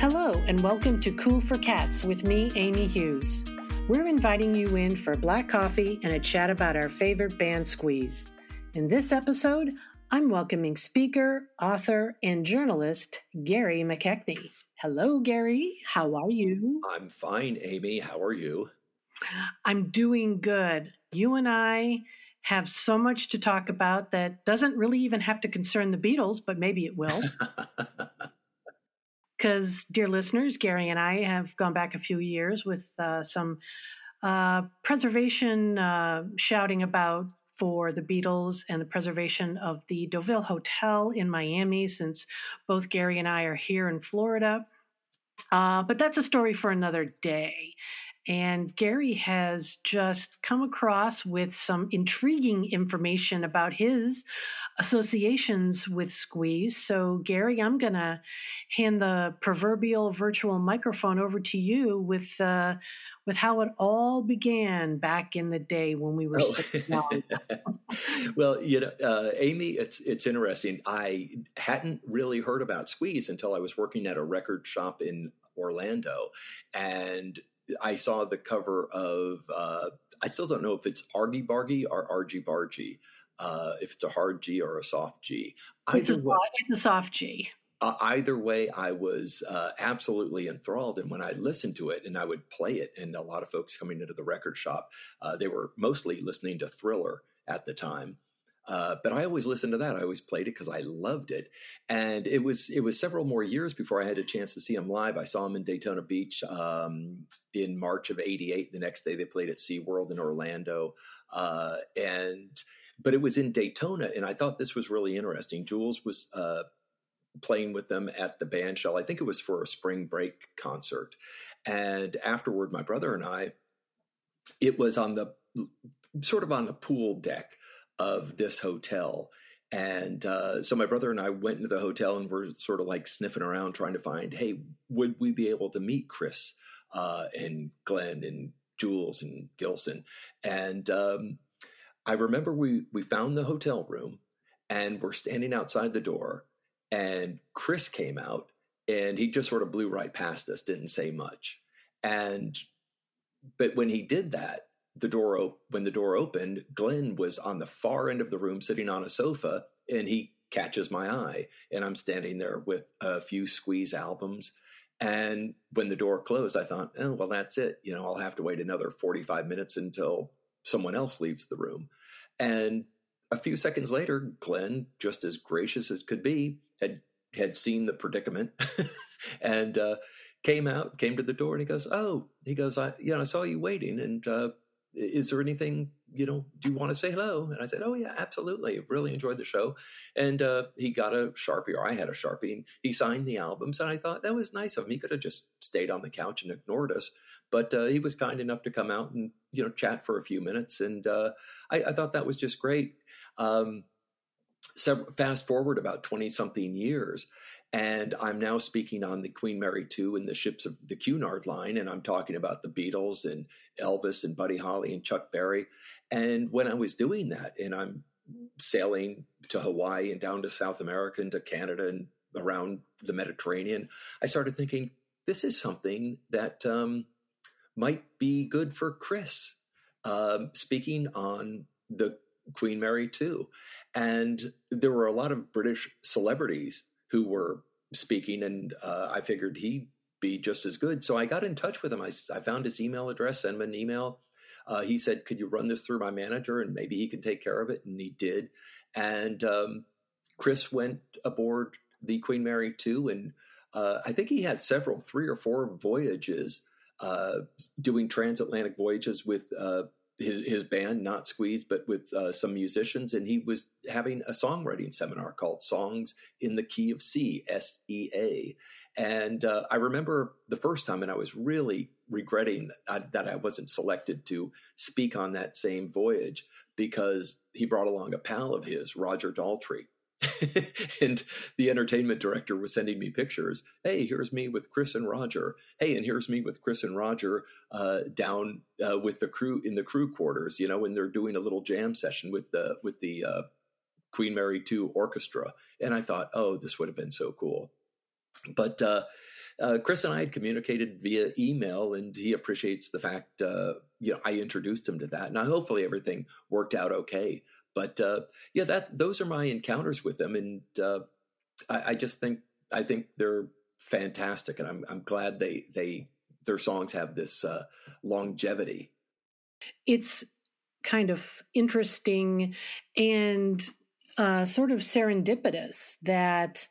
Hello, and welcome to Cool for Cats with me, Amy Hughes. We're inviting you in for black coffee and a chat about our favorite band, Squeeze. In this episode, I'm welcoming speaker, author, and journalist Gary McKechnie. Hello, Gary. How are you? I'm fine, Amy. How are you? I'm doing good. You and I have so much to talk about that doesn't really even have to concern the Beatles, but maybe it will. Because, dear listeners, Gary and I have gone back a few years with uh, some uh, preservation uh, shouting about for the Beatles and the preservation of the Deauville Hotel in Miami, since both Gary and I are here in Florida. Uh, but that's a story for another day. And Gary has just come across with some intriguing information about his associations with Squeeze. So, Gary, I'm going to hand the proverbial virtual microphone over to you with uh, with how it all began back in the day when we were oh. young. well, you know, uh, Amy, it's it's interesting. I hadn't really heard about Squeeze until I was working at a record shop in Orlando, and I saw the cover of. Uh, I still don't know if it's Argy Bargy or Argy Bargy. Uh, if it's a hard G or a soft G. It's a, way, it's a soft G. Uh, either way, I was uh, absolutely enthralled. And when I listened to it and I would play it, and a lot of folks coming into the record shop, uh, they were mostly listening to Thriller at the time. Uh, but I always listened to that. I always played it because I loved it, and it was it was several more years before I had a chance to see him live. I saw him in Daytona Beach um, in March of '88. The next day they played at SeaWorld in Orlando, uh, and but it was in Daytona, and I thought this was really interesting. Jules was uh, playing with them at the band shell. I think it was for a spring break concert, and afterward, my brother and I, it was on the sort of on the pool deck of this hotel. And uh, so my brother and I went into the hotel and we're sort of like sniffing around trying to find, hey, would we be able to meet Chris uh, and Glenn and Jules and Gilson? And um, I remember we we found the hotel room and we're standing outside the door, and Chris came out and he just sort of blew right past us, didn't say much. And but when he did that, the door when the door opened, Glenn was on the far end of the room sitting on a sofa and he catches my eye and I'm standing there with a few squeeze albums and when the door closed I thought, "Oh, well that's it. You know, I'll have to wait another 45 minutes until someone else leaves the room." And a few seconds later, Glenn, just as gracious as could be, had had seen the predicament and uh, came out, came to the door, and he goes, "Oh," he goes, "I, you know, I saw you waiting, and uh, is there anything you know do you want to say hello? And i said oh yeah absolutely really enjoyed the show. And uh, he got a sharpie or i had a sharpie and he signed the albums and i thought that was nice of him. He could have just stayed on the couch and ignored us but uh, he was kind enough to come out and you know chat for a few minutes and uh, I, I, thought that was just great um, so fast forward about 20 something years and I'm now speaking on the Queen Mary 2 and the ships of the Cunard line. And I'm talking about the Beatles and Elvis and Buddy Holly and Chuck Berry. And when I was doing that, and I'm sailing to Hawaii and down to South America and to Canada and around the Mediterranean, I started thinking, this is something that um, might be good for Chris. Um, speaking on the Queen Mary 2. And there were a lot of British celebrities who were speaking, and uh, I figured he'd be just as good. So I got in touch with him. I, I found his email address, sent him an email. Uh, he said, "Could you run this through my manager, and maybe he can take care of it?" And he did. And um, Chris went aboard the Queen Mary 2, and uh, I think he had several, three or four voyages, uh, doing transatlantic voyages with uh, his, his band, not Squeeze, but with uh, some musicians, and he was having a songwriting seminar called "Songs in the Key of Sea," S E A. And uh, I remember the first time, and I was really regretting that I, that I wasn't selected to speak on that same voyage because he brought along a pal of his, Roger Daltrey, and the entertainment director was sending me pictures. Hey, here's me with Chris and Roger. Hey, and here's me with Chris and Roger uh, down uh, with the crew in the crew quarters. You know, when they're doing a little jam session with the with the uh, Queen Mary Two orchestra. And I thought, oh, this would have been so cool. But uh, uh, Chris and I had communicated via email, and he appreciates the fact uh, you know I introduced him to that. Now, hopefully, everything worked out okay. But uh, yeah, that those are my encounters with them, and uh, I, I, just think I think they're fantastic, and I'm I'm glad they they their songs have this uh, longevity. It's kind of interesting and uh, sort of serendipitous that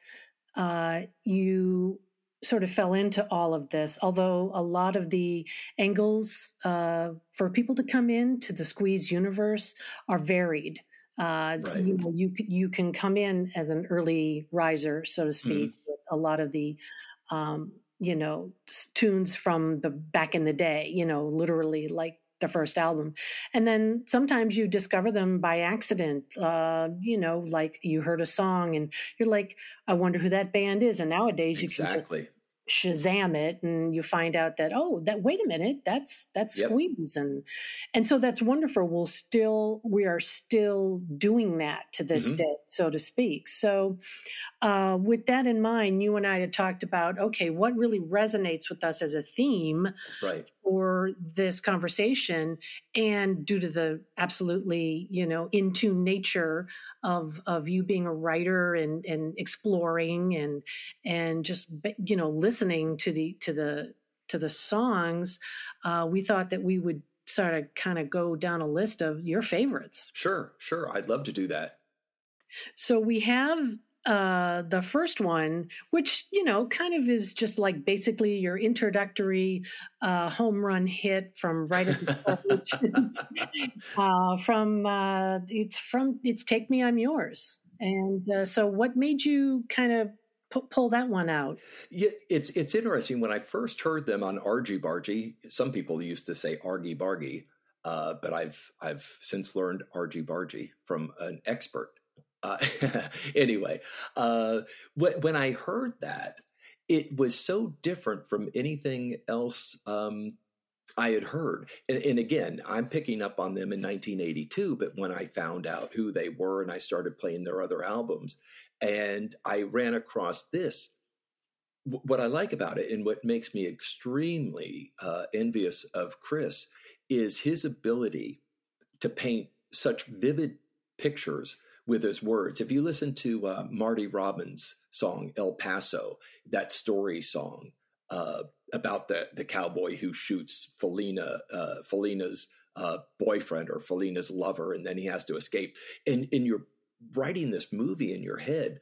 uh, you sort of fell into all of this. Although a lot of the angles uh, for people to come into the Squeeze universe are varied. Uh, right. You know, you you can come in as an early riser, so to speak, mm-hmm. with a lot of the um, you know tunes from the back in the day. You know, literally like the first album. And then sometimes you discover them by accident. Uh, you know, like you heard a song and you're like, I wonder who that band is. And nowadays exactly. you can Shazam it and you find out that oh that wait a minute that's that's yep. Squeeze and and so that's wonderful. We'll still we are still doing that to this mm-hmm. day, so to speak. So uh, with that in mind, you and I had talked about okay, what really resonates with us as a theme right. for this conversation, and due to the absolutely you know in tune nature of of you being a writer and and exploring and and just you know listening to the to the to the songs, uh, we thought that we would sort of kind of go down a list of your favorites. Sure, sure, I'd love to do that. So we have uh, the first one, which you know kind of is just like basically your introductory uh, home run hit from right at the start, uh, from uh, it's from it's "Take Me, I'm Yours." And uh, so, what made you kind of p- pull that one out? Yeah, it's it's interesting. When I first heard them on Argy Bargy, some people used to say Argy Bargy, uh, but I've I've since learned Argy Bargy from an expert uh, anyway, uh, when I heard that, it was so different from anything else um, I had heard. And, and, again, I'm picking up on them in 1982, but when I found out who they were and I started playing their other albums, and I ran across this, what I like about it and what makes me extremely uh, envious of Chris is his ability to paint such vivid pictures with his words. If you listen to uh, Marty Robbins' song El Paso, that story song uh, about the the cowboy who shoots Feleena, uh, Feleena's uh, boyfriend or Feleena's lover, and then he has to escape, and and you're writing this movie in your head.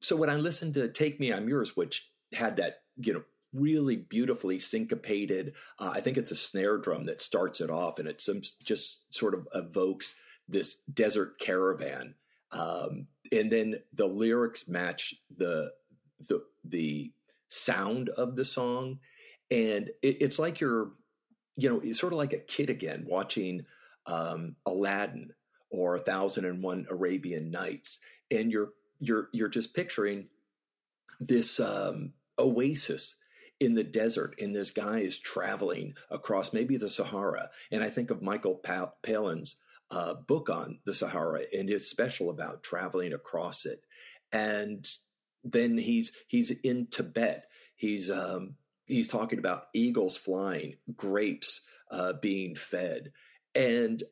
So when I listened to "Take Me, I'm Yours," which had that you know really beautifully syncopated, uh, I think it's a snare drum that starts it off, and it just sort of evokes this desert caravan um, and then the lyrics match the the the sound of the song and it, it's like you're you know it's sort of like a kid again watching um, aladdin or a thousand and one arabian nights and you're you're you're just picturing this um, oasis in the desert and this guy is traveling across maybe the sahara and i think of michael palin's uh, book on the Sahara and his special about traveling across it. And then he's he's in Tibet. He's um, he's talking about eagles flying, grapes uh, being fed, and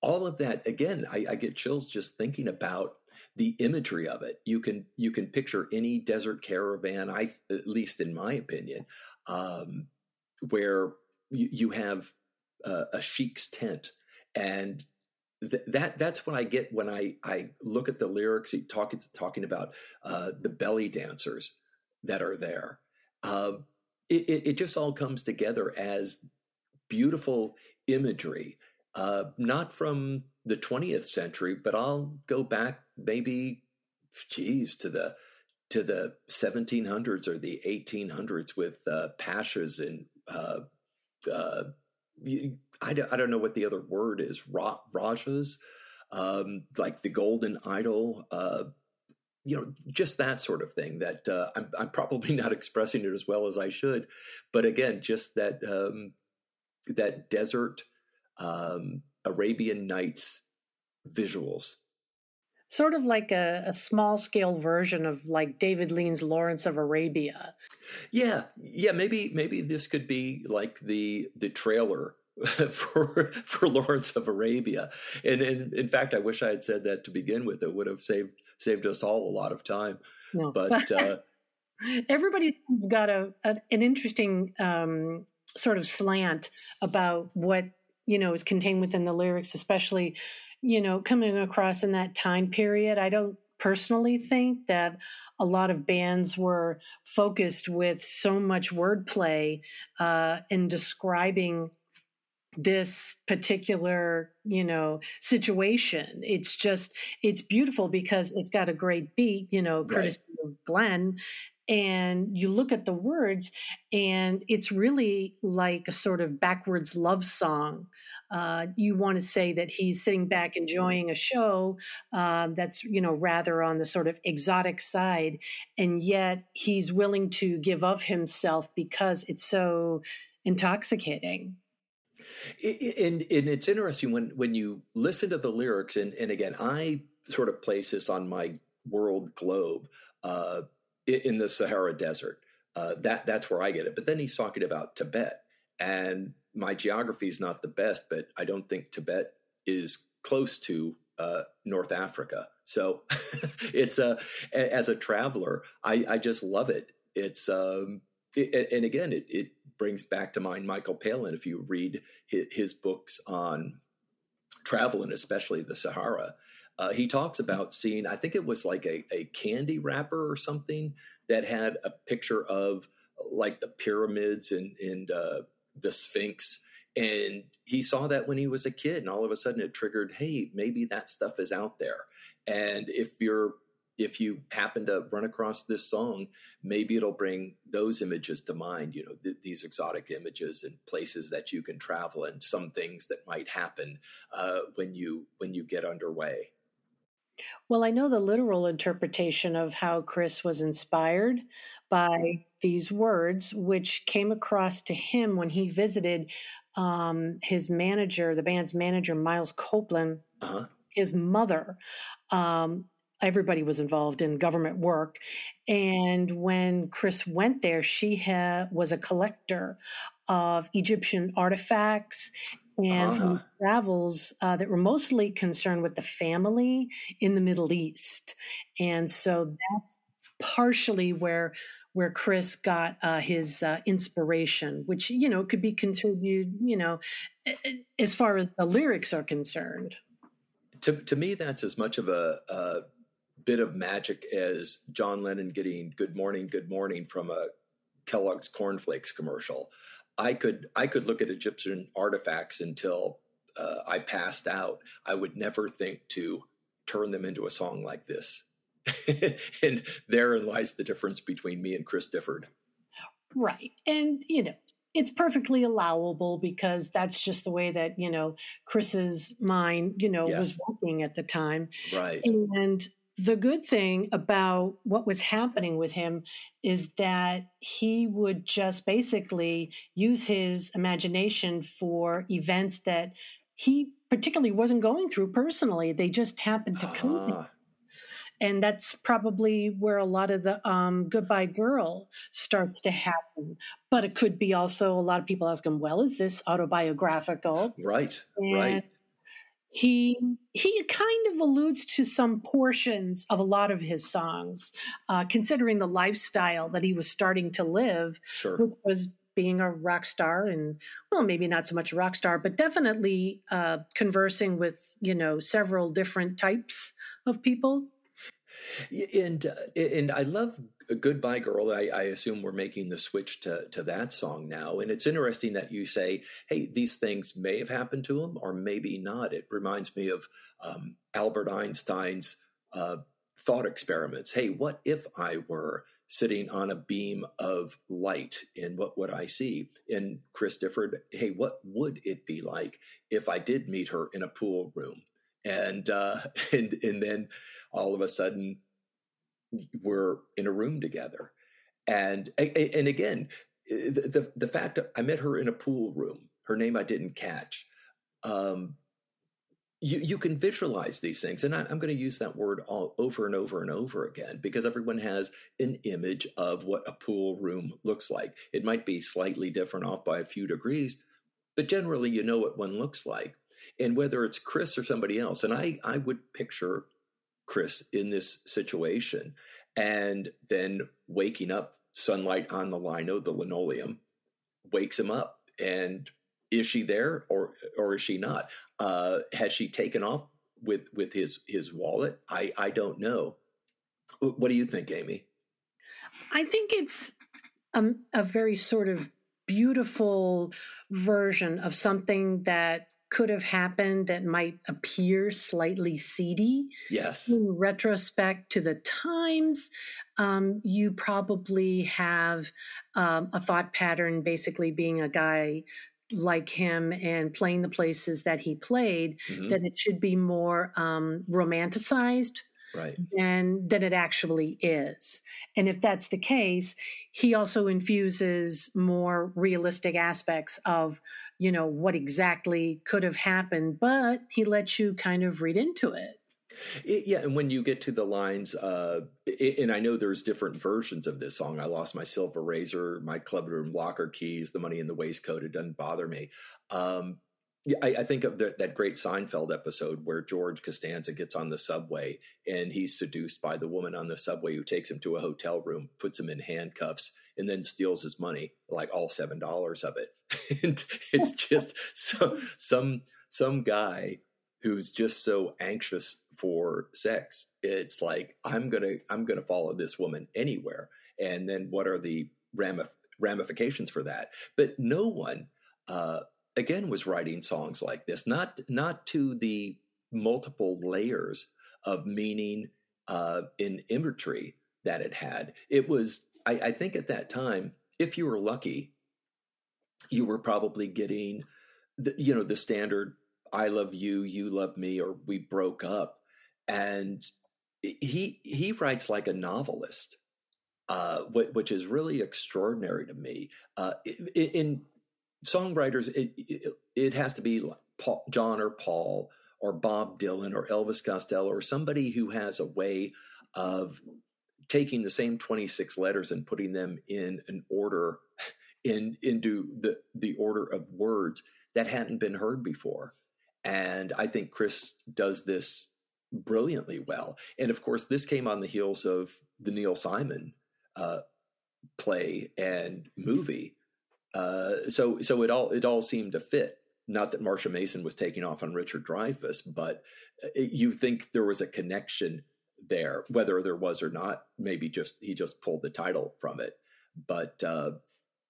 all of that. Again, I, I get chills just thinking about the imagery of it. You can you can picture any desert caravan. I at least in my opinion, um, where you, you have uh, a sheik's tent and th- that that's what I get when I I look at the lyrics. Talking talking about uh, the belly dancers that are there. Uh, it, it, it, just all comes together as beautiful imagery, uh, not from the 20th century, but I'll go back maybe, geez, to the to the 1700s or the 1800s with uh, pashas and uh, uh, I, I don't know what the other word is, Ra, Rajas, um, like the Golden Idol, uh, you know, just that sort of thing. That uh, I'm, I'm, probably not expressing it as well as I should, but again, just that um, that desert um, Arabian Nights visuals. Sort of like a, a small scale version of like David Lean's Lawrence of Arabia. Yeah, yeah, maybe maybe this could be like the the trailer for for Lawrence of Arabia. And, and in fact, I wish I had said that to begin with. It would have saved saved us all a lot of time. No. But uh, everybody's got a, a an interesting um, sort of slant about what you know is contained within the lyrics, especially you know coming across in that time period. I don't personally think that a lot of bands were focused with so much wordplay uh, in describing this particular you know situation it's just it's beautiful because it's got a great beat you know courtesy right. of glenn and you look at the words and it's really like a sort of backwards love song. Uh, you want to say that he's sitting back enjoying a show um, that's you know rather on the sort of exotic side and yet he's willing to give of himself because it's so intoxicating. And, and it's interesting when when you listen to the lyrics and, and again i sort of place this on my world globe uh, in the Sahara Desert. Uh, that that's where I get it. But then he's talking about Tibet, and my geography is not the best, but I don't think Tibet is close to uh, North Africa. So it's a as a traveler, I, I just love it. It's um, it, and again, it, it brings back to mind Michael Palin. If you read his, his books on travel and especially the Sahara, uh, he talks about seeing, I think it was like a, a candy wrapper or something that had a picture of like the pyramids and, and uh, the Sphinx. And he saw that when he was a kid, and all of a sudden it triggered, hey, maybe that stuff is out there. And if you're if you happen to run across this song, maybe it'll bring those images to mind, you know, th- these exotic images and places that you can travel and some things that might happen uh, when you when you get underway. Well, I know the literal interpretation of how Chris was inspired by these words, which came across to him when he visited um, his manager, the band's manager, Miles Copeland, uh-huh. his mother. Um, everybody was involved in government work. And when Chris went there, she ha- was a collector of Egyptian artifacts and uh-huh. travels uh, that were mostly concerned with the family in the Middle East. And so that's partially where where Chris got uh, his uh, inspiration, which you know could be contributed, you know, as far as the lyrics are concerned. To to me, that's as much of a, a bit of magic as John Lennon getting "Good Morning, Good Morning" from a Kellogg's cornflakes commercial. I could I could look at Egyptian artifacts until uh, I passed out. I would never think to turn them into a song like this. and therein lies the difference between me and Chris Difford. Right. And, you know, it's perfectly allowable because that's just the way that, you know, Chris's mind, you know, yes. was working at the time. Right. And the good thing about what was happening with him is that he would just basically use his imagination for events that he particularly wasn't going through personally. They just happened to come. Uh-huh. And that's probably where a lot of the um, Goodbye Girl starts to happen. But it could be also a lot of people ask him, well, is this autobiographical? Right, and right he he kind of alludes to some portions of a lot of his songs, uh, considering the lifestyle that he was starting to live, sure. which was being a rock star and well maybe not so much a rock star but definitely uh, conversing with you know several different types of people and uh, and I love Goodbye Girl. I, I, assume we're making the switch to, to that song now. And it's interesting that you say, hey, these things may have happened to him or maybe not. It reminds me of um, Albert Einstein's uh, thought experiments. Hey, what if I were sitting on a beam of light and what would I see? And Chris Difford, hey, what would it be like if I did meet her in a pool room? And, uh, and, and then all of a sudden we're in a room together. And and again, the the fact I met her in a pool room, her name I didn't catch. Um, you, you can visualize these things. And I, am going to use that word all over and over and over again because everyone has an image of what a pool room looks like. It might be slightly different off by a few degrees, but generally you know what one looks like. And whether it's Chris or somebody else, and I, I would picture Chris in this situation and then waking up, sunlight on the lino, the linoleum, wakes him up. And is she there or or is she not? Uh, has she taken off with with his his wallet? I I don't know. What do you think, Amy? I think it's a, a very sort of beautiful version of something that could have happened that might appear slightly seedy. Yes. In retrospect to the times, um, you probably have um, a thought pattern basically being a guy like him and playing the places that he played, mm-hmm. that it should be more um, romanticized right. than than it actually is. And if that's the case, he also infuses more realistic aspects of you know what exactly could have happened, but he lets you kind of read into it. It, yeah, and when you get to the lines, uh, it, and I know there's different versions of this song. I lost my silver razor, my clubroom locker keys, the money in the waistcoat. It doesn't bother me. Um, yeah, I, I, think of the, that great Seinfeld episode where George Costanza gets on the subway and he's seduced by the woman on the subway who takes him to a hotel room, puts him in handcuffs, and then steals his money, like all seven dollars of it. and it's just so, some some guy who's just so anxious for sex it's like i'm gonna i'm gonna follow this woman anywhere and then what are the ramif- ramifications for that but no one uh, again was writing songs like this not not to the multiple layers of meaning uh, in imagery that it had it was I, I think at that time if you were lucky you were probably getting the, you know the standard I love you, you love me, or we broke up. And he he writes like a novelist, uh, which is really extraordinary to me. Uh, in, in songwriters, it, it, it has to be Paul, John or Paul or Bob Dylan or Elvis Costello or somebody who has a way of taking the same 26 letters and putting them in an order in into the the order of words that hadn't been heard before and I think Chris does this brilliantly well. And of course, this came on the heels of the Neil Simon uh, play and movie. Uh, so so it all it all seemed to fit. Not that Marsha Mason was taking off on Richard Dreyfuss, but uh, you think there was a connection there, whether there was or not. Maybe just he just pulled the title from it, but uh,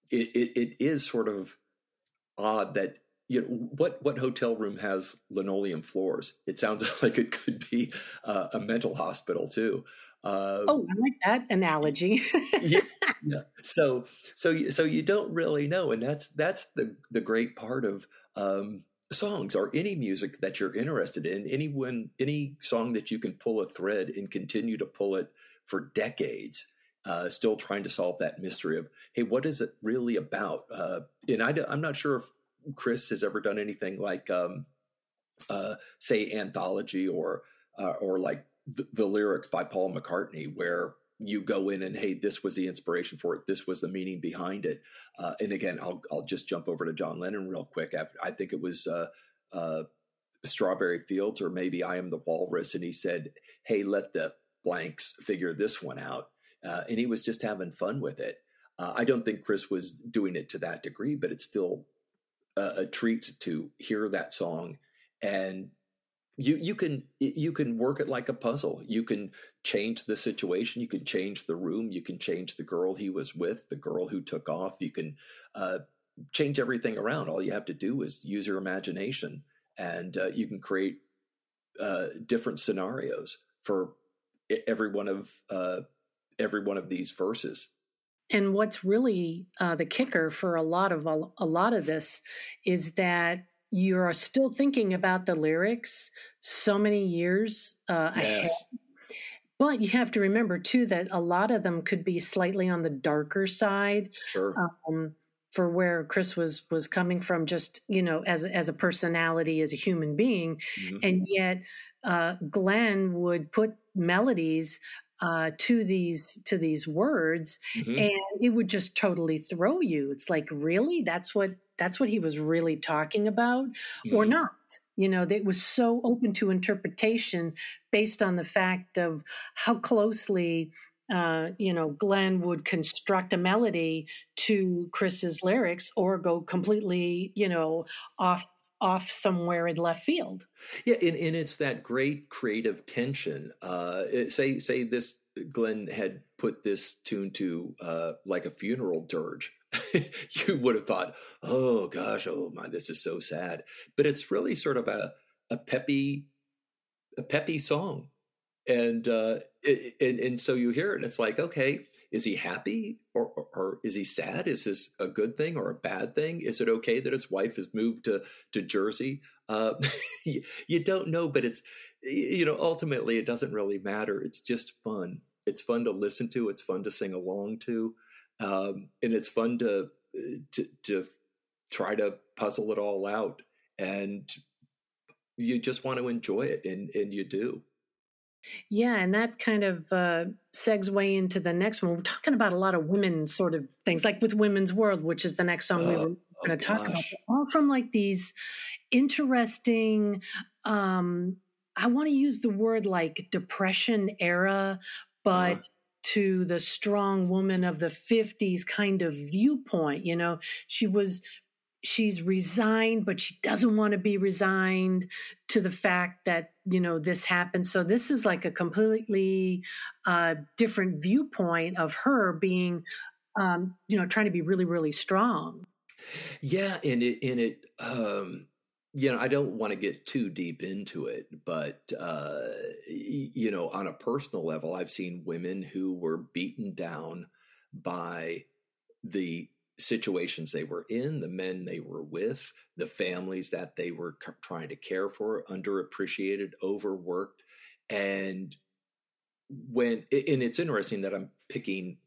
it, it, it is sort of odd that you know what what hotel room has linoleum floors? It sounds like it could be uh, a mental hospital too. Uh, oh i like that analogy. Yeah, yeah, so so so you don't really know and that's that's the the great part of um, songs or any music that you're interested in anyone any song that you can pull a thread and continue to pull it for decades uh, still trying to solve that mystery of hey what is it really about? Uh, and I, i'm not sure if Chris has ever done anything like, um, uh, say, anthology or uh, or like the, the, lyrics by Paul McCartney, where you go in and hey, this was the inspiration for it, this was the meaning behind it. Uh, and again, I'll I'll just jump over to John Lennon real quick. I, think it was. Uh, uh, Strawberry Fields, or maybe I Am the Walrus, and he said, "Hey, let the blanks figure this one out," uh, and he was just having fun with it. Uh, I don't think Chris was doing it to that degree, but it's still a, a treat to hear that song and you you can you can work it like a puzzle. You can change the situation. You can change the room. You can change the girl he was with the girl who took off. You can uh, change everything around. All you have to do is use your imagination and uh, you can create uh, different scenarios for every one of uh, every one of these verses. And what's really uh, the kicker for a lot of a lot of this is that you're still thinking about the lyrics so many years uh, yes. ahead. But you have to remember too that a lot of them could be slightly on the darker side. Sure. Um, for where Chris was was coming from, just you know, as as a personality, as a human being, mm-hmm. and yet uh, Glenn would put melodies uh, to these to these words, mm-hmm. and it would just totally throw you. It's like, really, that's what that's what he was really talking about, mm-hmm. or not. You know, it was so open to interpretation based on the fact of how closely uh, you know, Glenn would construct a melody to Chris's lyrics or go completely, you know, off off somewhere in left field. Yeah, and, and it's that great creative tension. Uh, say say this Glenn had put this tune to uh, like a funeral dirge. you would have thought, oh gosh, oh my, this is so sad. But it's really sort of a a peppy a peppy song and uh, it, and and so you hear it, and it's like, okay, is he happy or, or, or is he sad? Is this a good thing or a bad thing? Is it okay that his wife has moved to to Jersey? Uh, you, don't know, but it's you know ultimately it doesn't really matter. It's just fun. It's fun to listen to. It's fun to sing along to, um, and it's fun to to to try to puzzle it all out and you just want to enjoy it and and you do yeah, and that kind of uh, segs way into the next one. We're talking about a lot of women sort of things, like with Women's World, which is the next song we were going to oh, talk about. All from like these interesting, um, I want to use the word like depression era, but. Uh to the strong woman of the 50s kind of viewpoint you know she was she's resigned but she doesn't want to be resigned to the fact that you know this happened. So this is like a completely uh, different viewpoint of her being um, you know trying to be really really strong. Yeah and it and it um you know i don't want to get too deep into it but uh you know on a personal level i've seen women who were beaten down by the situations they were in, the men they were with, the families that they were trying to care for, underappreciated, overworked. And when, and it's interesting that I'm picking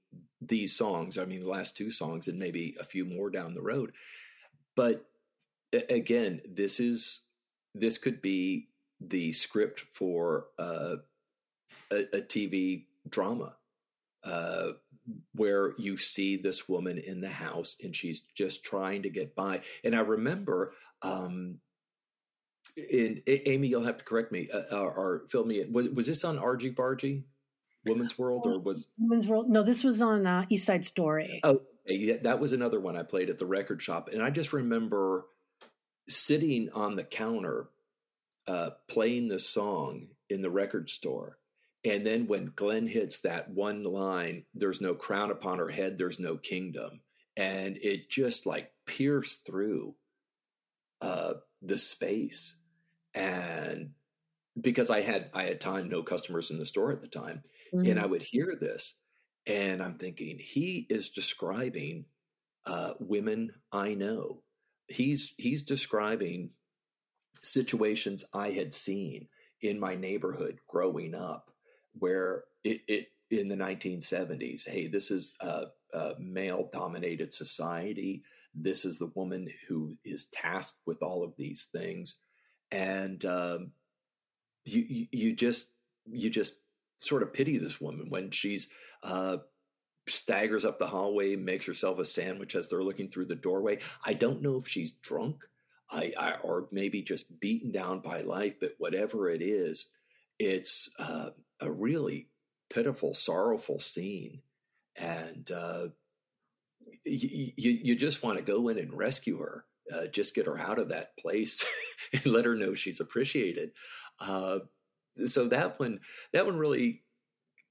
these songs, I mean, the last two songs and maybe a few more down the road. But again, this is, this could be the script for uh, a, a TV drama. Uh, where you see this woman in the house and she's just trying to get by. And I remember, um, and Amy, you'll have to correct me uh, or, or fill me in. Was, was this on Argy Bargy, Women's World, or was Women's World? No, this was on uh, East Side Story. Oh, yeah, that was another one I played at the record shop, and I just remember sitting on the counter uh, playing this song in the record store and then when Glenn hits that one line, there's no crown upon her head, there's no kingdom. And it just like pierced through uh, the space. And because I had I had time, no customers in the store at the time, mm-hmm. and I would hear this, and I'm thinking he is describing uh, women I know. He's he's describing situations I had seen in my neighborhood growing up where it, it in the 1970s, hey, this is a, a male dominated society. This is the woman who is tasked with all of these things. And um, you, you, just, you just sort of pity this woman when she's, uh, staggers up the hallway, makes herself a sandwich as they're looking through the doorway. I don't know if she's drunk, I, I, or maybe just beaten down by life, but whatever it is, it's uh, a really pitiful, sorrowful scene, and uh, you, you, you just want to go in and rescue her, uh, just get her out of that place and let her know she's appreciated. Uh, so that one, that one really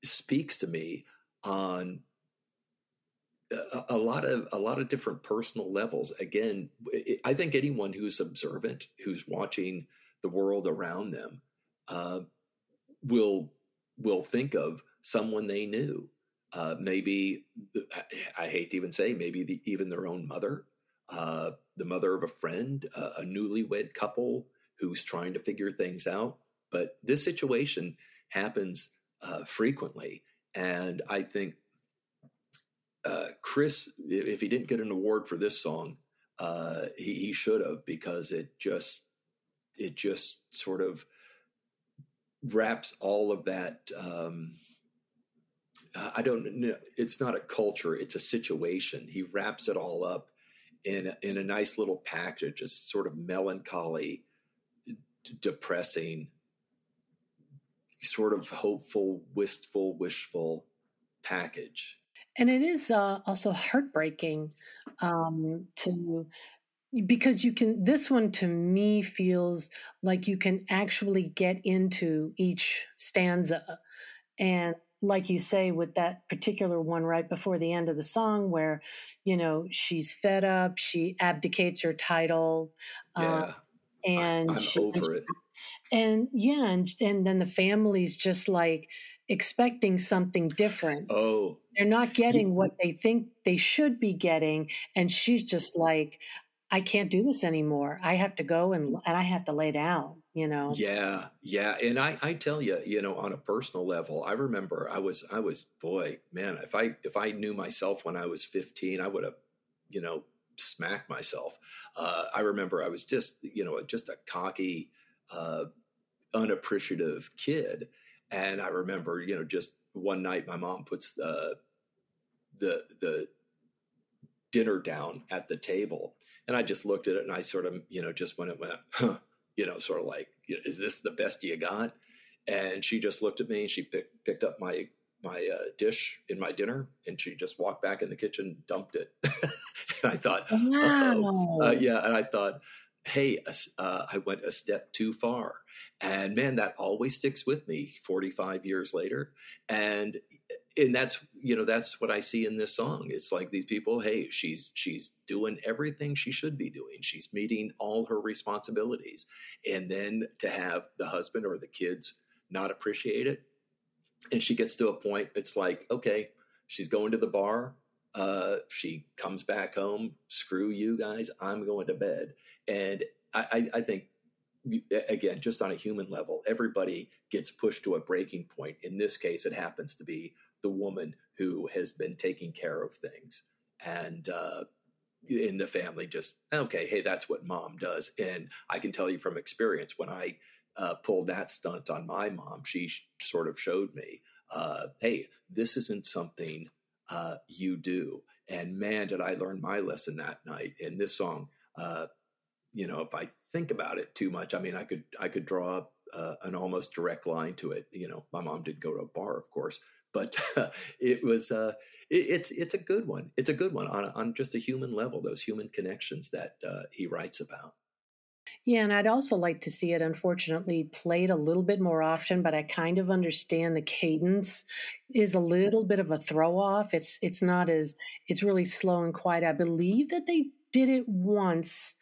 speaks to me on a, a, lot of a lot of different personal levels. Again, I think anyone who's observant, who's watching the world around them, uh, will will think of someone they knew. Uh, maybe I hate to even say maybe the, even their own mother, uh, the mother of a friend, uh, a newlywed couple who's trying to figure things out. But this situation happens uh, frequently, and I think uh, Chris, if he didn't get an award for this song, uh, he, he should have because it just it just sort of wraps all of that. Um, I don't know. It's not a culture; it's a situation. He wraps it all up in in a nice little package, a sort of melancholy, d- depressing, sort of hopeful, wistful, wishful package. And it is uh, also heartbreaking um, to because you can this one to me feels like you can actually get into each stanza. And like you say with that particular one right before the end of the song where you know she's fed up she abdicates her title uh, yeah. Uh, and I, am she, over it. and yeah and, and then the family's just like expecting something different. Oh. They're not getting what they think they should be getting and she's just like I can't do this anymore. I have to go and and I have to lay down, you know. Yeah, yeah. And I I tell you, you know, on a personal level, I remember I was I was boy, man, if I if I knew myself when I was 15, I would have, you know, smacked myself. Uh, I remember I was just, you know, just a cocky, uh, unappreciative kid. And I remember, you know, just one night my mom puts the the the dinner down at the table. And I just looked at it and I sort of, you know, just when it went, huh, you know, sort of like, is this the best you got? And she just looked at me and she picked, picked up my, my uh, dish in my dinner and she just walked back in the kitchen, dumped it. and I thought, wow. Uh, yeah. And I thought, hey, uh, I went a step too far. And man, that always sticks with me 45 years later. And and that's you know that's what I see in this song. It's like these people, hey, she's she's doing everything she should be doing. She's meeting all her responsibilities. And then to have the husband or the kids not appreciate it. And she gets to a point, it's like, okay, she's going to the bar. Uh, she comes back home. Screw you guys. I'm going to bed. And I, I, I think again, just on a human level, everybody gets pushed to a breaking point. In this case, it happens to be the woman who has been taking care of things. And uh, in the family, just, okay, hey, that's what mom does. And I can tell you from experience, when I uh, pulled that stunt on my mom, she sort of showed me, uh, hey, this isn't something uh, you do. And man, did I learn my lesson that night. in this song, uh, you know, if I think about it too much, I mean, I could I could draw uh, an almost direct line to it. You know, my mom did go to a bar, of course, but uh, it was uh, it, it's it's a good one. It's a good one on on just a human level. Those human connections that uh, he writes about. Yeah, and I'd also like to see it, unfortunately, played a little bit more often. But I kind of understand the cadence is a little bit of a throw off. It's it's not as it's really slow and quiet. I believe that they did it once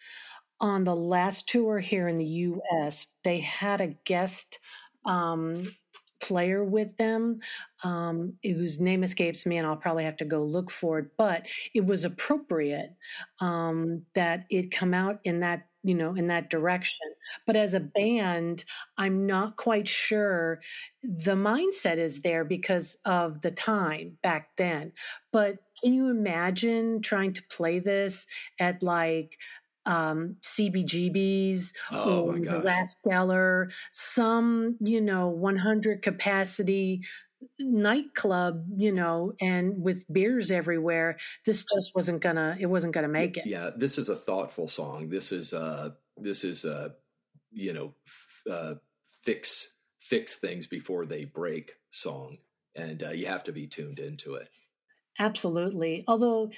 on the last tour here in the US. They had a guest um, player with them um, whose name escapes me, and I'll probably have to go look for it. But it was appropriate um, that it come out in that you know in that direction. But as a band, I'm not quite sure the mindset is there because of the time back then. But can you imagine trying to play this at like um, CBGBs oh, or the Rathskeller, some, you know, 100 capacity nightclub, you know, and with beers everywhere, this just wasn't gonna, it wasn't gonna make it. Yeah, this is a thoughtful song. This is, uh, this is, uh, you know, uh, fix fix things before they break song, and uh, you have to be tuned into it. Absolutely. Although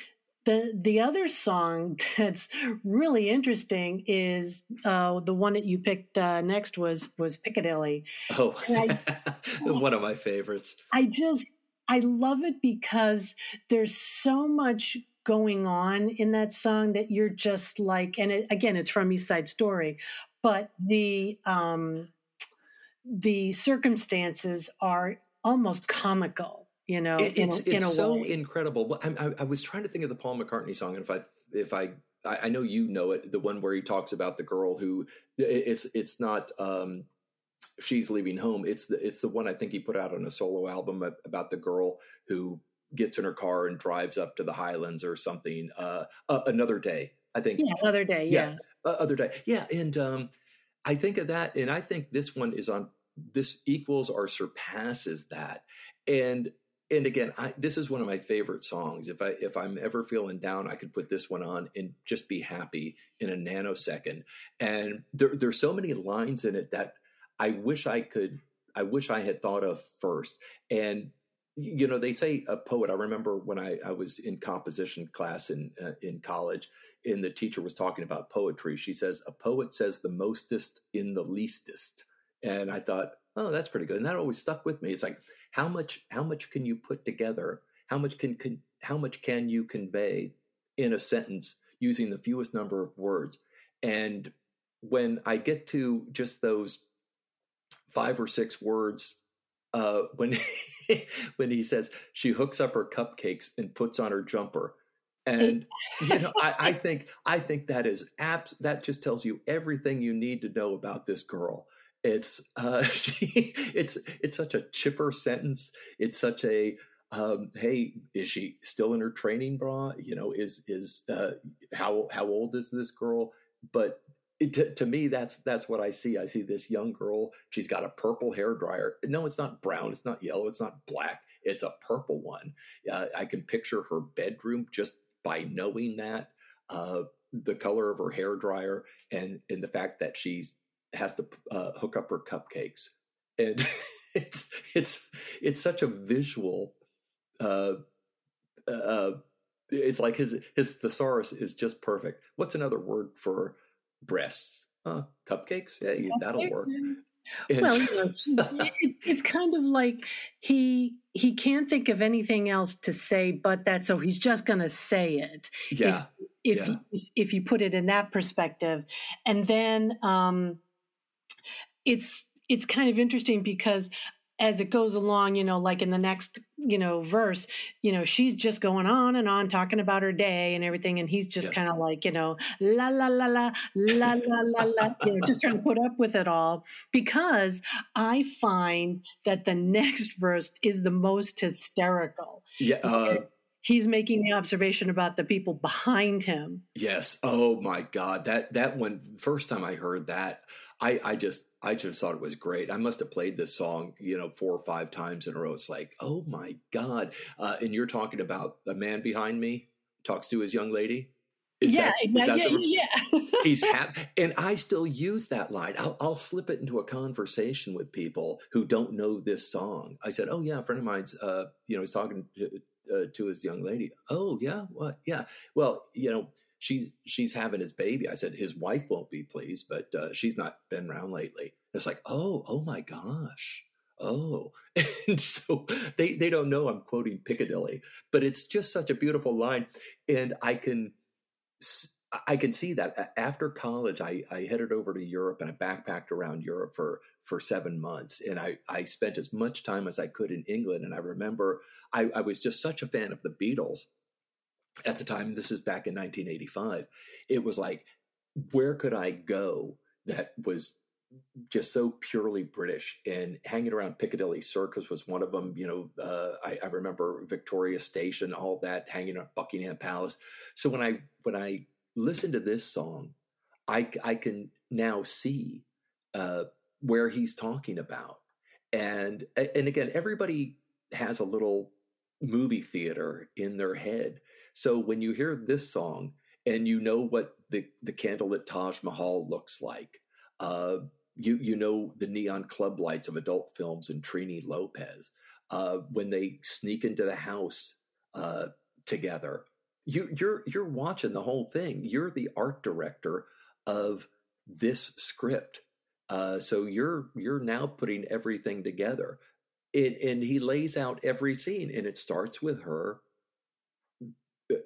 the the other song that's really interesting is uh, the one that you picked uh, next was was Piccadilly. Oh, I, one of my favorites. I just I love it because there's so much going on in that song that you're just like, and it, again, it's from East Side Story, but the um, the circumstances are almost comical you know, it, it's in, it's in so way. incredible. I, I, I, was trying to think of the Paul McCartney song, and if I if I I know you know it, the one where he talks about the girl who it's it's not um, she's leaving home. It's the it's the one I think he put out on a solo album about the girl who gets in her car and drives up to the Highlands or something. Uh, uh, another day, I think. Yeah, another day. Yeah, yeah other day. Yeah, and um, I think of that, and I think this one is on. This equals or surpasses that, and and again, I, this is one of my favorite songs. If I if I'm ever feeling down, I could put this one on and just be happy in a nanosecond. And there, there's so many lines in it that I wish I could. I wish I had thought of first. And you know, they say a poet. I remember when I, I was in composition class in uh, in college, and the teacher was talking about poetry. She says, "A poet says the mostest in the leastest." And I thought, oh, that's pretty good. And that always stuck with me. It's like how much how much can you put together? How much can, can how much can you convey in a sentence using the fewest number of words? And when I get to just those five or six words, uh, when when he says she hooks up her cupcakes and puts on her jumper, and you know I, I, think i think that is abs that just tells you everything you need to know about this girl it's uh, it's it's such a chipper sentence. It's such a um, hey, is she still in her training bra? You know, is is uh, how how old is this girl? But it, to, to me, that's that's what I see. I see this young girl. She's got a purple hair dryer. No, it's not brown. It's not yellow. It's not black. It's a purple one. Uh, I can picture her bedroom just by knowing that. Uh, the color of her hair dryer and and the fact that she's has to uh, hook up her cupcakes, and it's it's it's such a visual. Uh, uh, it's like his his thesaurus is just perfect. What's another word for breasts? Uh, cupcakes? Yeah, that'll work. well, you know, it's it's kind of like he he can't think of anything else to say but that, so he's just going to say it. Yeah. If if, yeah. if, if you put it in that perspective, and then um, it's it's kind of interesting because as it goes along, you know, like in the next, you know, verse, you know, she's just going on and on talking about her day and everything. And he's just yes. kind of like, you know, la, la, la, la, la, la, la, la, you know, just trying to put up with it all. Because I find that the next verse is the most hysterical. Yeah. Uh, he's making the observation about the people behind him. Yes. Oh my God. That, that one, first time I heard that, I, I just, I just thought it was great. I must have played this song, you know, four or five times in a row. It's like, oh my god! Uh, and you're talking about the man behind me talks to his young lady. Is yeah, that, exactly. Yeah, yeah. he's happy, and I still use that line. I'll, I'll, slip it into a conversation with people who don't know this song. I said, "Oh yeah, a friend of mine's, uh, you know, he's talking to, uh, to his young lady. Oh yeah, what? Yeah, well, you know." She's she's having his baby. I said his wife won't be pleased, but uh, she's not been around lately. It's like, oh, oh my gosh, oh, and so they they don't know I'm quoting Piccadilly, but it's just such a beautiful line, and I can. I can see that after college, I, I headed over to Europe and I backpacked around Europe for, for seven months. And I, I spent as much time as I could in England. And I remember I, I was just such a fan of the Beatles at the time, this is back in 1985, it was like, where could I go that was just so purely British? And hanging around Piccadilly Circus was one of them. You know, uh, I, I, remember Victoria Station, all that, hanging at Buckingham Palace. So when I when I listen to this song, I I can now see uh, where he's talking about, and and again, everybody has a little movie theater in their head so when you hear this song and you know what the, the candlelit Taj Mahal looks like, uh, you you know the neon club lights of adult films and Trini Lopez. Uh, when they sneak into the house uh, together, you, you're you're watching the whole thing. You're the art director of this script, uh, so you're you're now putting everything together. It, and he lays out every scene, and it starts with her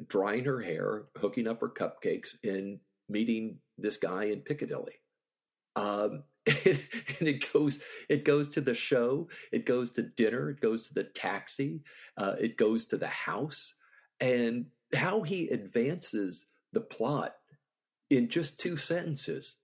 drying her hair, hooking up her cupcakes, and meeting this guy in Piccadilly. Um, and, and, it goes it goes to the show, it goes to dinner, it goes to the taxi, uh, it goes to the house, and how he advances the plot in just two sentences.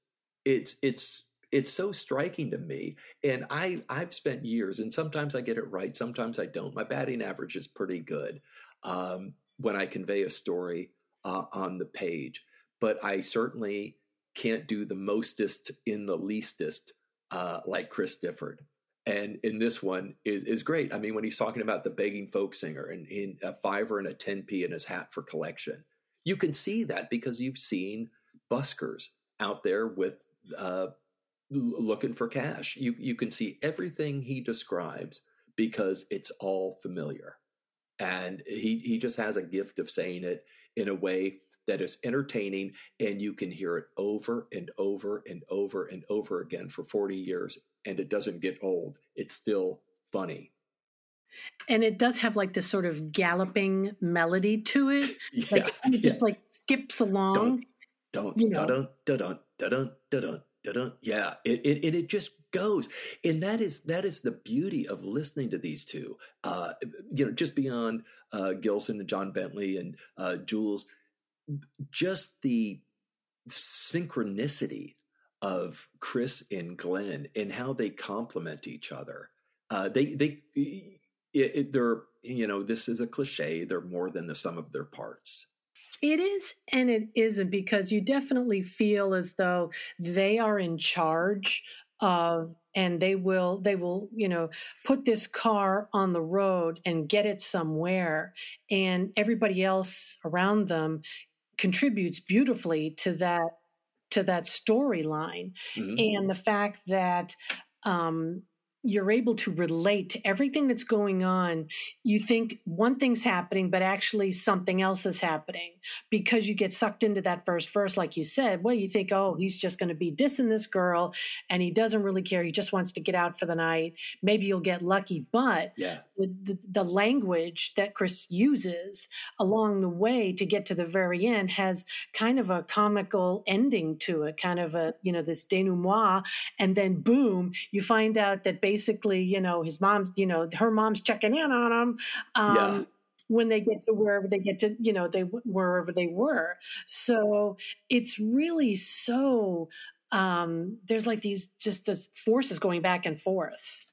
It's it's it's so striking to me and i i've spent years and sometimes i get it right sometimes i don't my batting average is pretty good um, when i convey a story uh, on the page but i certainly can't do the mostest in the leastest uh, like chris difford. And in this one is is great. I mean when he's talking about the begging folk singer and in a fiver and a 10p in his hat for collection you can see that because you've seen buskers out there with uh, looking for cash. You you can see everything he describes because it's all familiar, and he he just has a gift of saying it in a way that is entertaining, and you can hear it over and over and over and over again for forty years, and it doesn't get old. It's still funny. And it does have like this sort of galloping melody to it. Yeah, like it just like skips along. Don't, don't, you know. dun, dun, dun, dun, dun, dun, Da-dun. Yeah, it, it, it just goes, and that is that is the beauty of listening to these two. Uh, you know, just beyond uh, Gilson and John Bentley and uh, Jules, just the synchronicity of Chris and Glenn and how they complement each other. Uh, they they it, it, they're you know this is a cliche. They're more than the sum of their parts. It is and it isn't because you definitely feel as though they are in charge of and they will they will you know put this car on the road and get it somewhere and everybody else around them contributes beautifully to that to that storyline mm-hmm. and the fact that um, you're able to relate to everything that's going on. You think one thing's happening, but actually something else is happening because you get sucked into that first verse, like you said. Well, you think, oh, he's just going to be dissing this girl and he doesn't really care. He just wants to get out for the night. Maybe you'll get lucky. But yeah. the, the, the language that Chris uses along the way to get to the very end has kind of a comical ending to it, kind of a, you know, this denouement. And then boom, you find out that basically, you know, his mom's, you know, her mom's checking in on him. Um, yeah. When they get to wherever they get to, you know, they wherever they were. So it's really so. Um, there's like these just the forces going back and forth.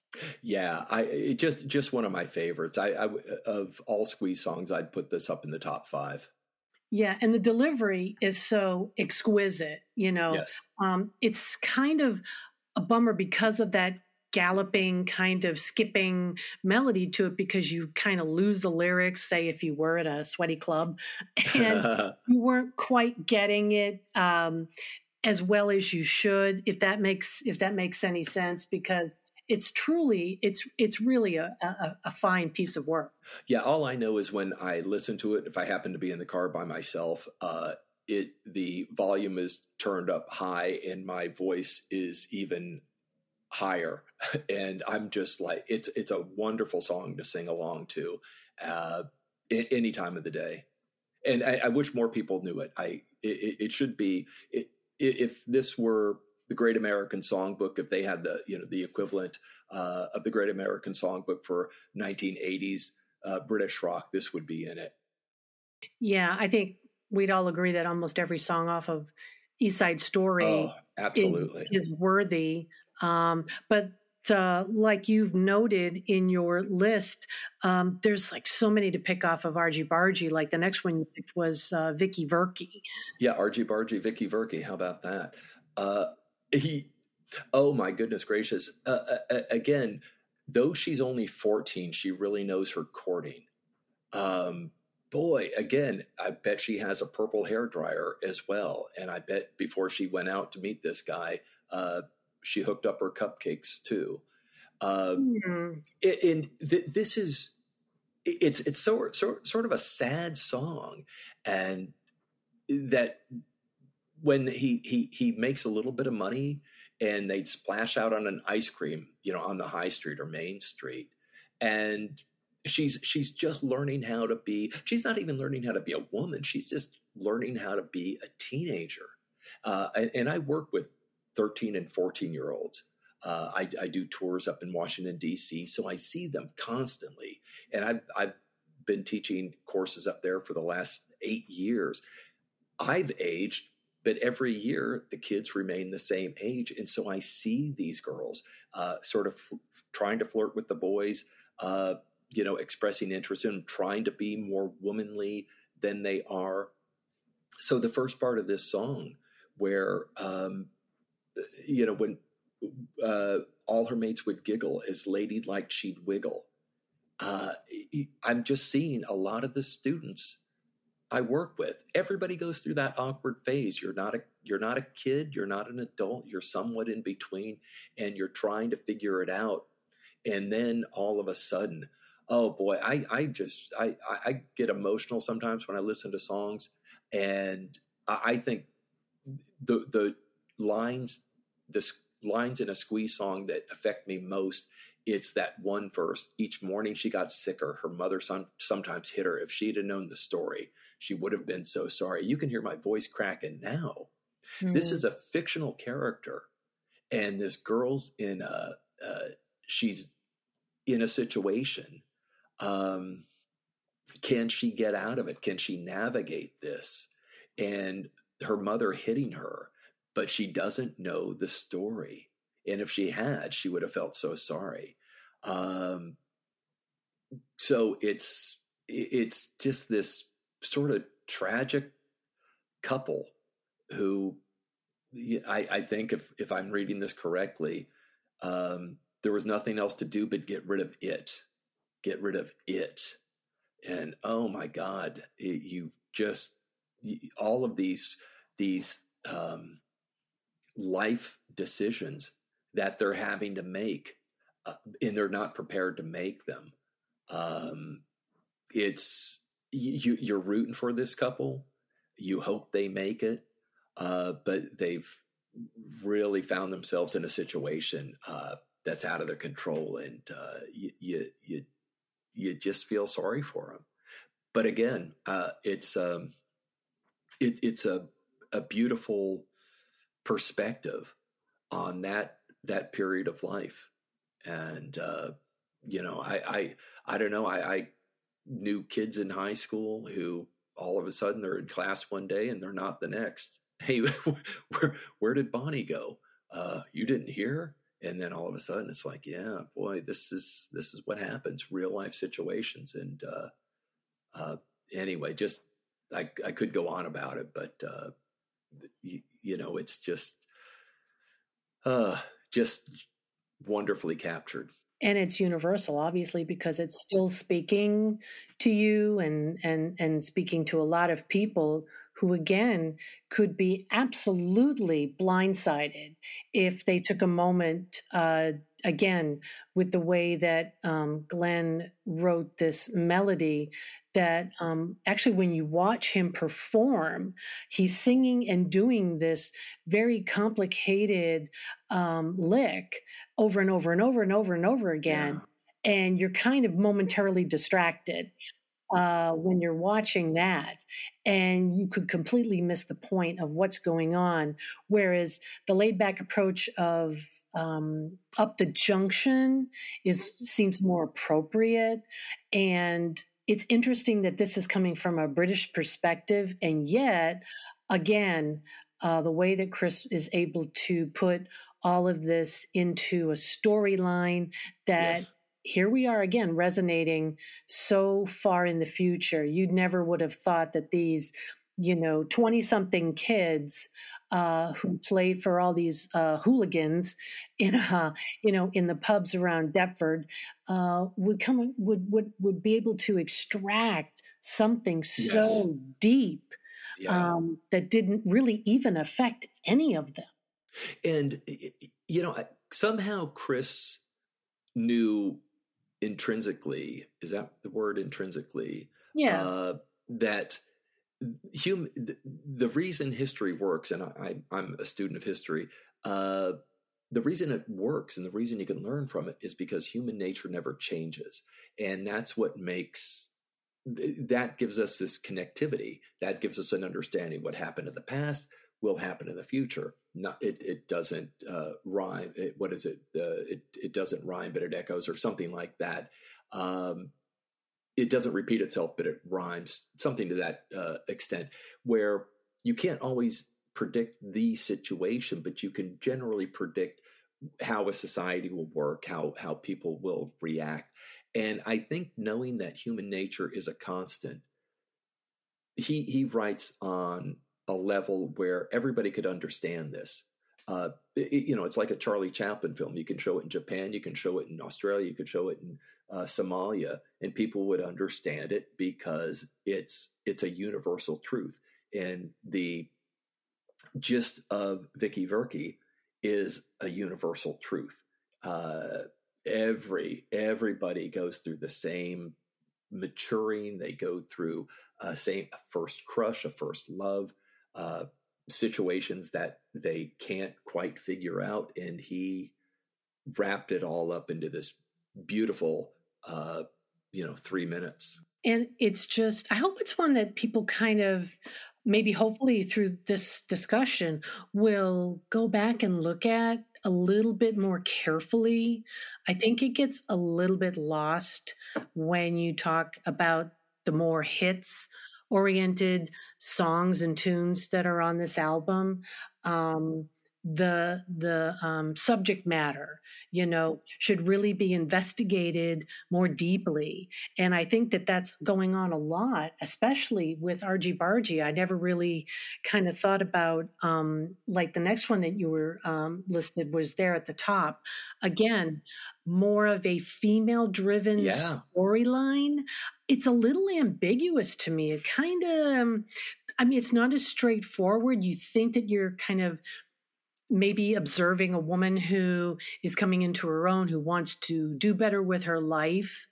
Yeah, I just just one of my favorites. I, I of all squeeze songs, I'd put this up in the top five. Yeah, and the delivery is so exquisite. You know, yes. um, it's kind of a bummer because of that galloping kind of skipping melody to it because you kind of lose the lyrics say if you were at a sweaty club and you weren't quite getting it um, as well as you should if that makes if that makes any sense because it's truly it's it's really a, a, a, fine piece of work. Yeah all i know is when i listen to it if i happen to be in the car by myself uh it the volume is turned up high and my voice is even higher. And i'm just like it's it's a wonderful song to sing along to uh any time of the day. And I, I wish more people knew it. I it, it should be it, if this were the great american songbook if they had the you know the equivalent uh, of the great american songbook for 1980s uh, british rock this would be in it. Yeah i think we'd all agree that almost every song off of east side story oh, absolutely. is, is worthy um, but uh, like you've noted in your list, um, there's like so many to pick off of Argy Bargy. Like the next one was uh, Vicky Verky. Yeah, Argy Bargy, Vicky Verky. How about that? Uh, he, oh my goodness gracious! Uh, uh, again, though she's only 14, she really knows her courting. Um, boy, again, I bet she has a purple hair dryer as well. And I bet before she went out to meet this guy, uh, she hooked up her cupcakes too. Uh, mm. and th- this is it's it's so, so sort of a sad song, and that when he he he makes a little bit of money and they'd splash out on an ice cream, you know, on the high street or main street, and she's she's just learning how to be. She's not even learning how to be a woman. She's just learning how to be a teenager. Uh, and, and I work with 13 and 14 year olds. Uh, I, I, do tours up in Washington, D.C., so I see them constantly. And I've, I've been teaching courses up there for the last eight years. I've aged, but every year the kids remain the same age, and so I see these girls uh, sort of trying to flirt with the boys, uh, you know, expressing interest in trying to be more womanly than they are. So the first part of this song, where um, you know when uh, all her mates would giggle as lady like she'd wiggle. Uh, I'm just seeing a lot of the students I work with. Everybody goes through that awkward phase. You're not a you're not a kid, you're not an adult, you're somewhat in between, and you're trying to figure it out. And then all of a sudden, oh boy, I I just I I get emotional sometimes when I listen to songs, and I think the the lines the lines in a squeeze song that affect me most it's that one verse each morning she got sicker her mother some, sometimes hit her. If she'd have known the story she would have been so sorry. You can hear my voice cracking now. Mm. this is a fictional character and this girl's in a uh, she's in a situation um, can she get out of it? Can she navigate this? And her mother hitting her but she doesn't know the story. And if she had, she would have felt so sorry. Um, so it's it's just this sort of tragic couple who I, I think if if I'm reading this correctly, um, there was nothing else to do but get rid of it, get rid of it, and oh my God, it, you just all of these these um, life decisions that they're having to make uh, and they're not prepared to make them. Um, it's you, you're rooting for this couple. You hope they make it uh, but they've really found themselves in a situation uh, that's out of their control and uh, you, you, you you just feel sorry for them but again uh, it's um, it, it's a a beautiful perspective on that that period of life. And uh, you know I, I i don't know I, I knew kids in high school who all of a sudden they're in class one day and they're not the next. Hey where where did bonnie go? Uh, you didn't hear? And then all of a sudden it's like yeah boy this is this is what happens real life situations. And uh, uh, anyway just I, I could go on about it but uh, you, you know, it's just, uh, just wonderfully captured. And it's universal, obviously, because it's still speaking to you and and and speaking to a lot of people who again could be absolutely blindsided if they took a moment uh, again with the way that um, glenn wrote this melody that um, actually when you watch him perform he's singing and doing this very complicated um, lick over and over and over and over and over again yeah. and you're kind of momentarily distracted uh, when you're watching that, and you could completely miss the point of what's going on. Whereas the laid back approach of um, up the junction is seems more appropriate, and it's interesting that this is coming from a British perspective, and yet, again, uh, the way that Chris is able to put all of this into a storyline that yes here we are again resonating so far in the future. You never would have thought that these, you know, 20 something kids uh, who play for all these uh, hooligans in, uh, you know, in the pubs around Deptford uh, would come, would, would, would be able to extract something yes. so deep yeah. um, that didn't really even affect any of them. And, you know, somehow Chris knew intrinsically is that the word intrinsically yeah uh, that the, reason history works and I, i'm a student of history uh, the reason it works and the reason you can learn from it is because human nature never changes and that's what makes that gives us this connectivity that gives us an understanding what happened in the past will happen in the future. Not it, it doesn't uh, rhyme. It, what is it? Uh, it it doesn't rhyme, but it echoes, or something like that. Um, it doesn't repeat itself, but it rhymes, something to that uh, extent. Where you can't always predict the situation, but you can generally predict how a society will work, how how people will react. And I think knowing that human nature is a constant, he he writes on a level where everybody could understand this. Uh, it, you know, it's like a Charlie Chaplin film. You can show it in Japan, you can show it in Australia, you could show it in uh, Somalia, and people would understand it because it's it's a universal truth. And the gist of Vicky Verky is a universal truth. Uh, every everybody goes through the same maturing. They go through a same a first crush, a first love, uh, situations that they can't quite figure out, and he wrapped it all up into this beautiful, uh, you know, three minutes. And it's just, I hope it's one that people kind of maybe hopefully through this discussion will go back and look at a little bit more carefully. I think it gets a little bit lost when you talk about the more hits oriented songs and tunes that are on this album. Um, the the um, subject matter you know should really be investigated more deeply and i think that that's going on a lot especially with argy bargy i never really kind of thought about um, like the next one that you were um, listed was there at the top again more of a female driven yeah. storyline it's a little ambiguous to me. It kind of i mean it's not as straightforward. You think that you're kind of maybe observing a woman who is coming into her own who wants to do better with her life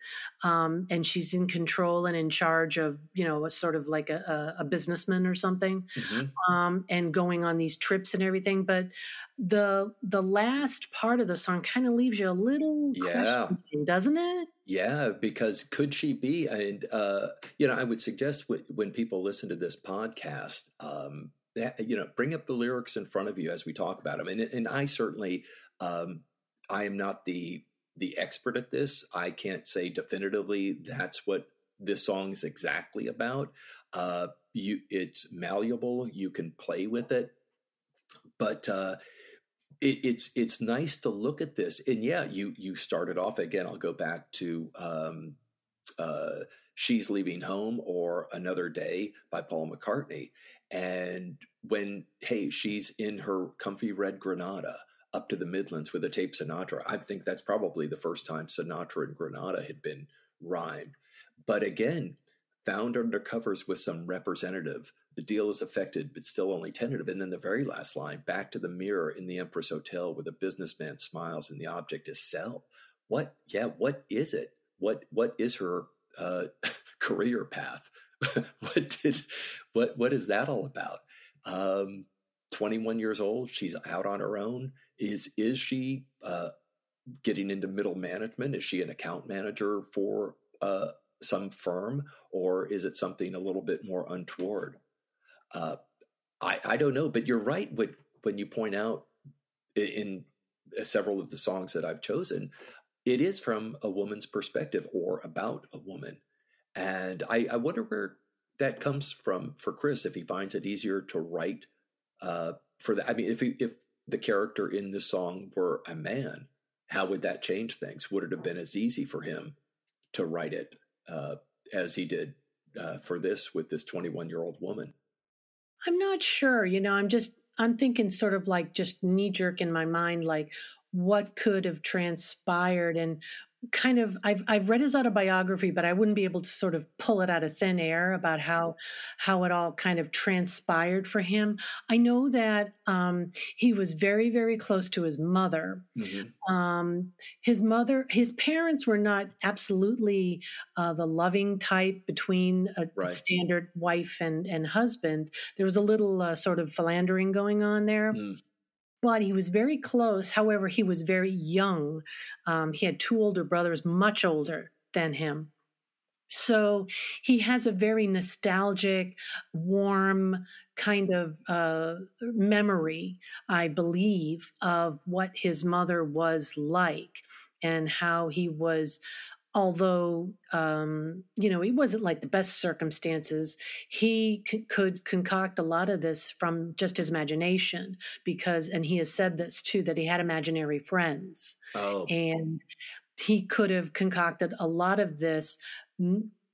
um, and she's in control and in charge of you know a sort of like a, a businessman or something mm-hmm. um, and going on these trips and everything but the the last part of the song kind of leaves you a little yeah. doesn't it yeah because could she be and uh, you know i would suggest when people listen to this podcast um, that, you know, bring up the lyrics in front of you as we talk about them. And, and I certainly, um, I am not the the expert at this. I can't say definitively that's what this song is exactly about. Uh, you, it's malleable. You can play with it, but uh, it, it's it's nice to look at this. And yeah, you you started off again. I'll go back to um, uh, "She's Leaving Home" or "Another Day" by Paul McCartney, and when, hey, she's in her comfy red Granada up to the Midlands with a tape Sinatra, I think that's probably the first time Sinatra and Granada had been rhymed. But again, found under covers with some representative. The deal is affected, but still only tentative. And then the very last line back to the mirror in the Empress Hotel where the businessman smiles and the object is sell. What, yeah, what is it? What, what is her uh, career path? what did what what is that all about? Um, 21 years old, she's out on her own. Is is she uh, getting into middle management? Is she an account manager for uh, some firm, or is it something a little bit more untoward? Uh, I I don't know, but you're right when when you point out in several of the songs that I've chosen, it is from a woman's perspective or about a woman. And I, I wonder where that comes from for Chris if he finds it easier to write uh, for that. I mean, if he, if the character in the song were a man, how would that change things? Would it have been as easy for him to write it uh, as he did uh, for this with this 21 year old woman? I'm not sure. You know, I'm just I'm thinking sort of like just knee jerk in my mind, like what could have transpired and kind of I've I've read his autobiography, but I wouldn't be able to sort of pull it out of thin air about how how it all kind of transpired for him. I know that um, he was very very close to his mother. Mm-hmm. Um, his mother, his parents were not absolutely uh, the loving type between a right. standard wife and and husband. There was a little uh, sort of philandering going on there. Mm but he was very close. However, he was very young. Um, he had two older brothers, much older than him. So he has a very nostalgic, warm kind of uh, memory, I believe, of what his mother was like and how he was although um, you know it wasn't like the best circumstances he c- could concoct a lot of this from just his imagination because and he has said this too that he had imaginary friends oh. and he could have concocted a lot of this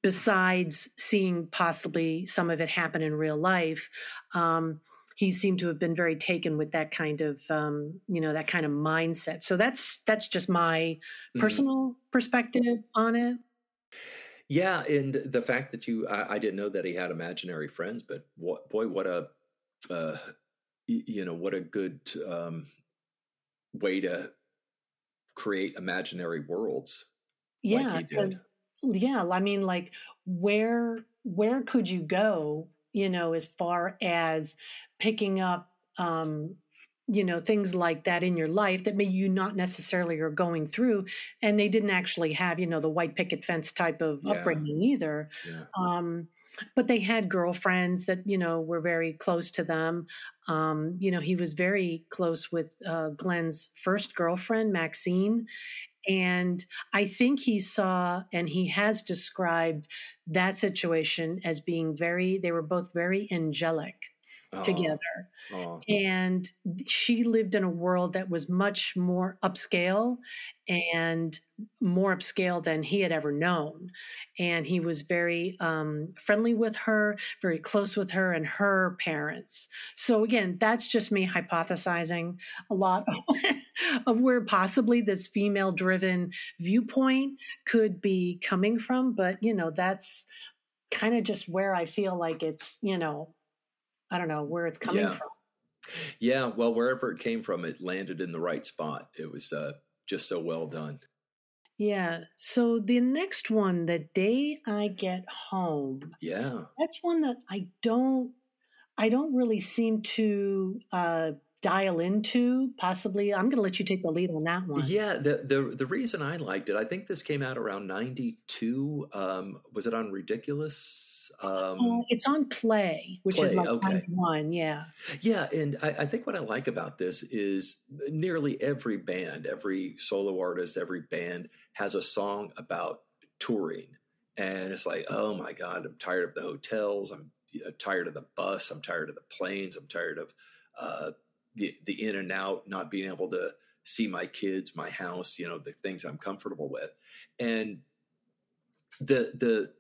besides seeing possibly some of it happen in real life um, he seemed to have been very taken with that kind of um, you know that kind of mindset so that's that's just my mm-hmm. personal mm-hmm. perspective on it yeah and the fact that you I, I, didn't know that he had imaginary friends but what boy what a uh, you know what a good um, way to create imaginary worlds yeah like yeah i mean like where where could you go you know as far as picking up um, you know things like that in your life that maybe you not necessarily are going through and they didn't actually have you know the white picket fence type of yeah. upbringing either yeah. um, but they had girlfriends that you know were very close to them um, you know he was very close with uh, glenn's first girlfriend maxine and I think he saw and he has described that situation as being very, they were both very angelic oh. together. Oh. And she lived in a world that was much more upscale and more upscale than he had ever known. And he was very um, friendly with her, very close with her and her parents. So, again, that's just me hypothesizing a lot of where possibly this female driven viewpoint could be coming from. But, you know, that's kind of just where I feel like it's, you know, I don't know where it's coming yeah. from. Yeah, well, wherever it came from, it landed in the right spot. It was uh, just so well done. Yeah. So the next one, the day I get home. Yeah. That's one that I don't I don't really seem to uh, dial into possibly? I'm going to let you take the lead on that one. Yeah the, the the reason i liked it i think this came out around 92 um was it on ridiculous? Um uh, it's on play which play, is like okay. one yeah. Yeah and I, I think what i like about this is nearly every band every solo artist every band has a song about touring and it's like oh my god i'm tired of the hotels i'm tired of the bus i'm tired of the planes i'm tired of uh, the the in and out, not being able to see my kids, my house, you know, the things I'm comfortable with. And the the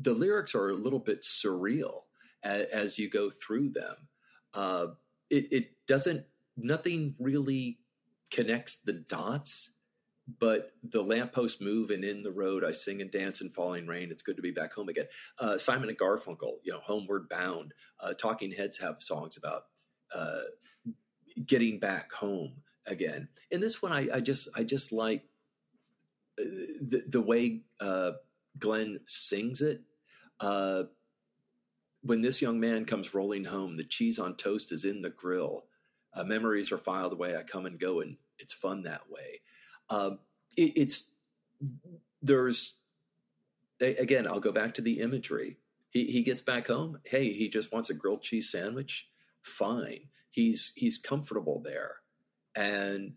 the lyrics are a little bit surreal as, as you go through them. Uh, it, it doesn't nothing really connects the dots but the lamppost move and in the road i sing and dance in falling rain it's good to be back home again uh, simon and garfunkel you know homeward bound uh, talking heads have songs about uh, getting back home again. And this one, I, I just I just like uh, the, the way uh, Glenn sings it. Uh, when this young man comes rolling home, the cheese on toast is in the grill. Uh, memories are filed away. I come and go, and it's fun that way. Um, it, it's there's again. I'll go back to the imagery. He he gets back home. Hey, he just wants a grilled cheese sandwich. Fine he's he's comfortable there. And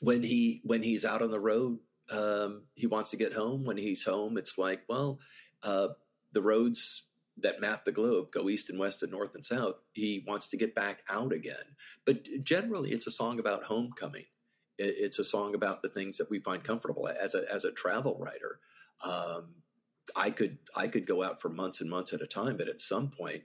when he when he's out on the road um, he wants to get home. When he's home it's like well uh, the roads that map the globe go east and west and north and south. He wants to get back out again. But generally it's a song about homecoming. It's a song about the things that we find comfortable. As a as a travel writer um, i could i could go out for months and months at a time but at some point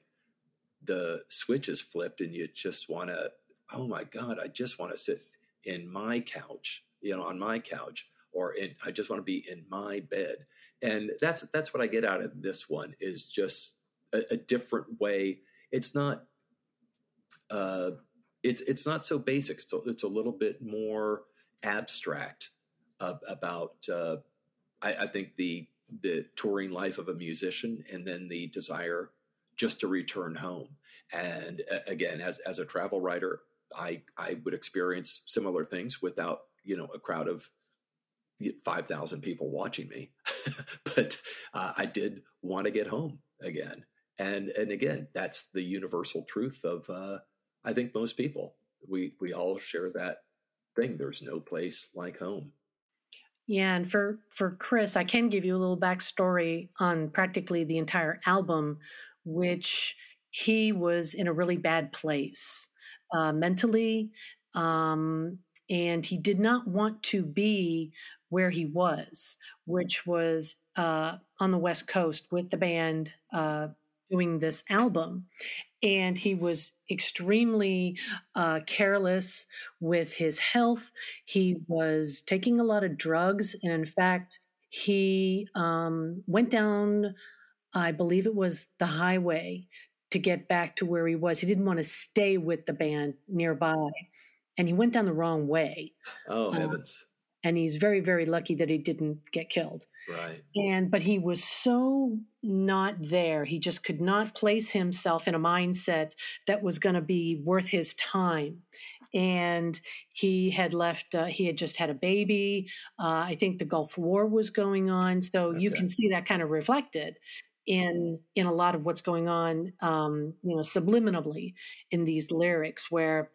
the switch is flipped and you just want to oh my god i just want to sit in my couch you know on my couch or in i just want to be in my bed. And that's that's what i get out of this one is just a, a different way. It's not uh it's it's not so basic. It's a, little bit more abstract uh, about uh I, I think the the touring life of a musician and then the desire just to return home. And again, as as a travel writer, I I would experience similar things without you know a crowd of five thousand people watching me, but uh, I did want to get home again. And and again, that's the universal truth of uh, I think most people. We we all share that thing. There's no place like home. Yeah, and for for Chris, I can give you a little backstory on practically the entire album, which he was in a really bad place uh, mentally, um, and he did not want to be where he was, which was uh, on the West Coast with the band uh, doing this album and he was extremely uh, careless with his health. He was taking a lot of drugs, and in fact, he um, went down, I believe it was the highway, to get back to where he was. He didn't want to stay with the band nearby, and he went down the wrong way. Oh um, heavens! and he's very very lucky that he didn't get killed right and but he was so not there he just could not place himself in a mindset that was going to be worth his time and he had left uh, he had just had a baby uh, i think the gulf war was going on so okay. you can see that kind of reflected in in a lot of what's going on um, you know subliminally in these lyrics where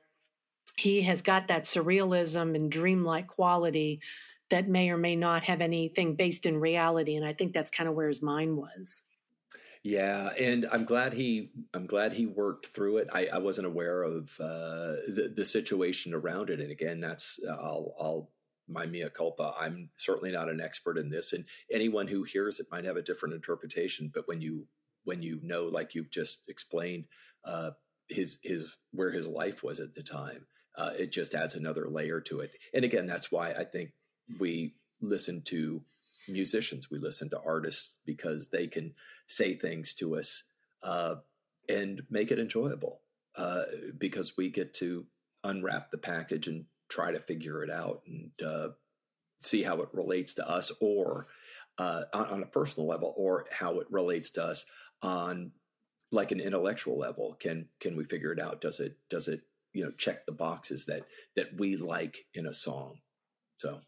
he has got that surrealism and dreamlike quality that may or may not have anything based in reality and i think that's kind of where his mind was. Yeah and i'm glad he i'm glad he worked through it. I, I wasn't aware of uh, the, the situation around it and again that's i'll i'll my mea culpa i'm certainly not an expert in this and anyone who hears it might have a different interpretation but when you when you know like you've just explained uh, his his where his life was at the time uh, it just adds another layer to it. And again, that's why I think we listen to musicians, we listen to artists because they can say things to us uh, and make it enjoyable uh, because we get to unwrap the package and try to figure it out and uh, see how it relates to us or uh, on, on a personal level or how it relates to us on like an intellectual level. Can can we figure it out? Does it does it you know check the boxes that that we like in a song? So.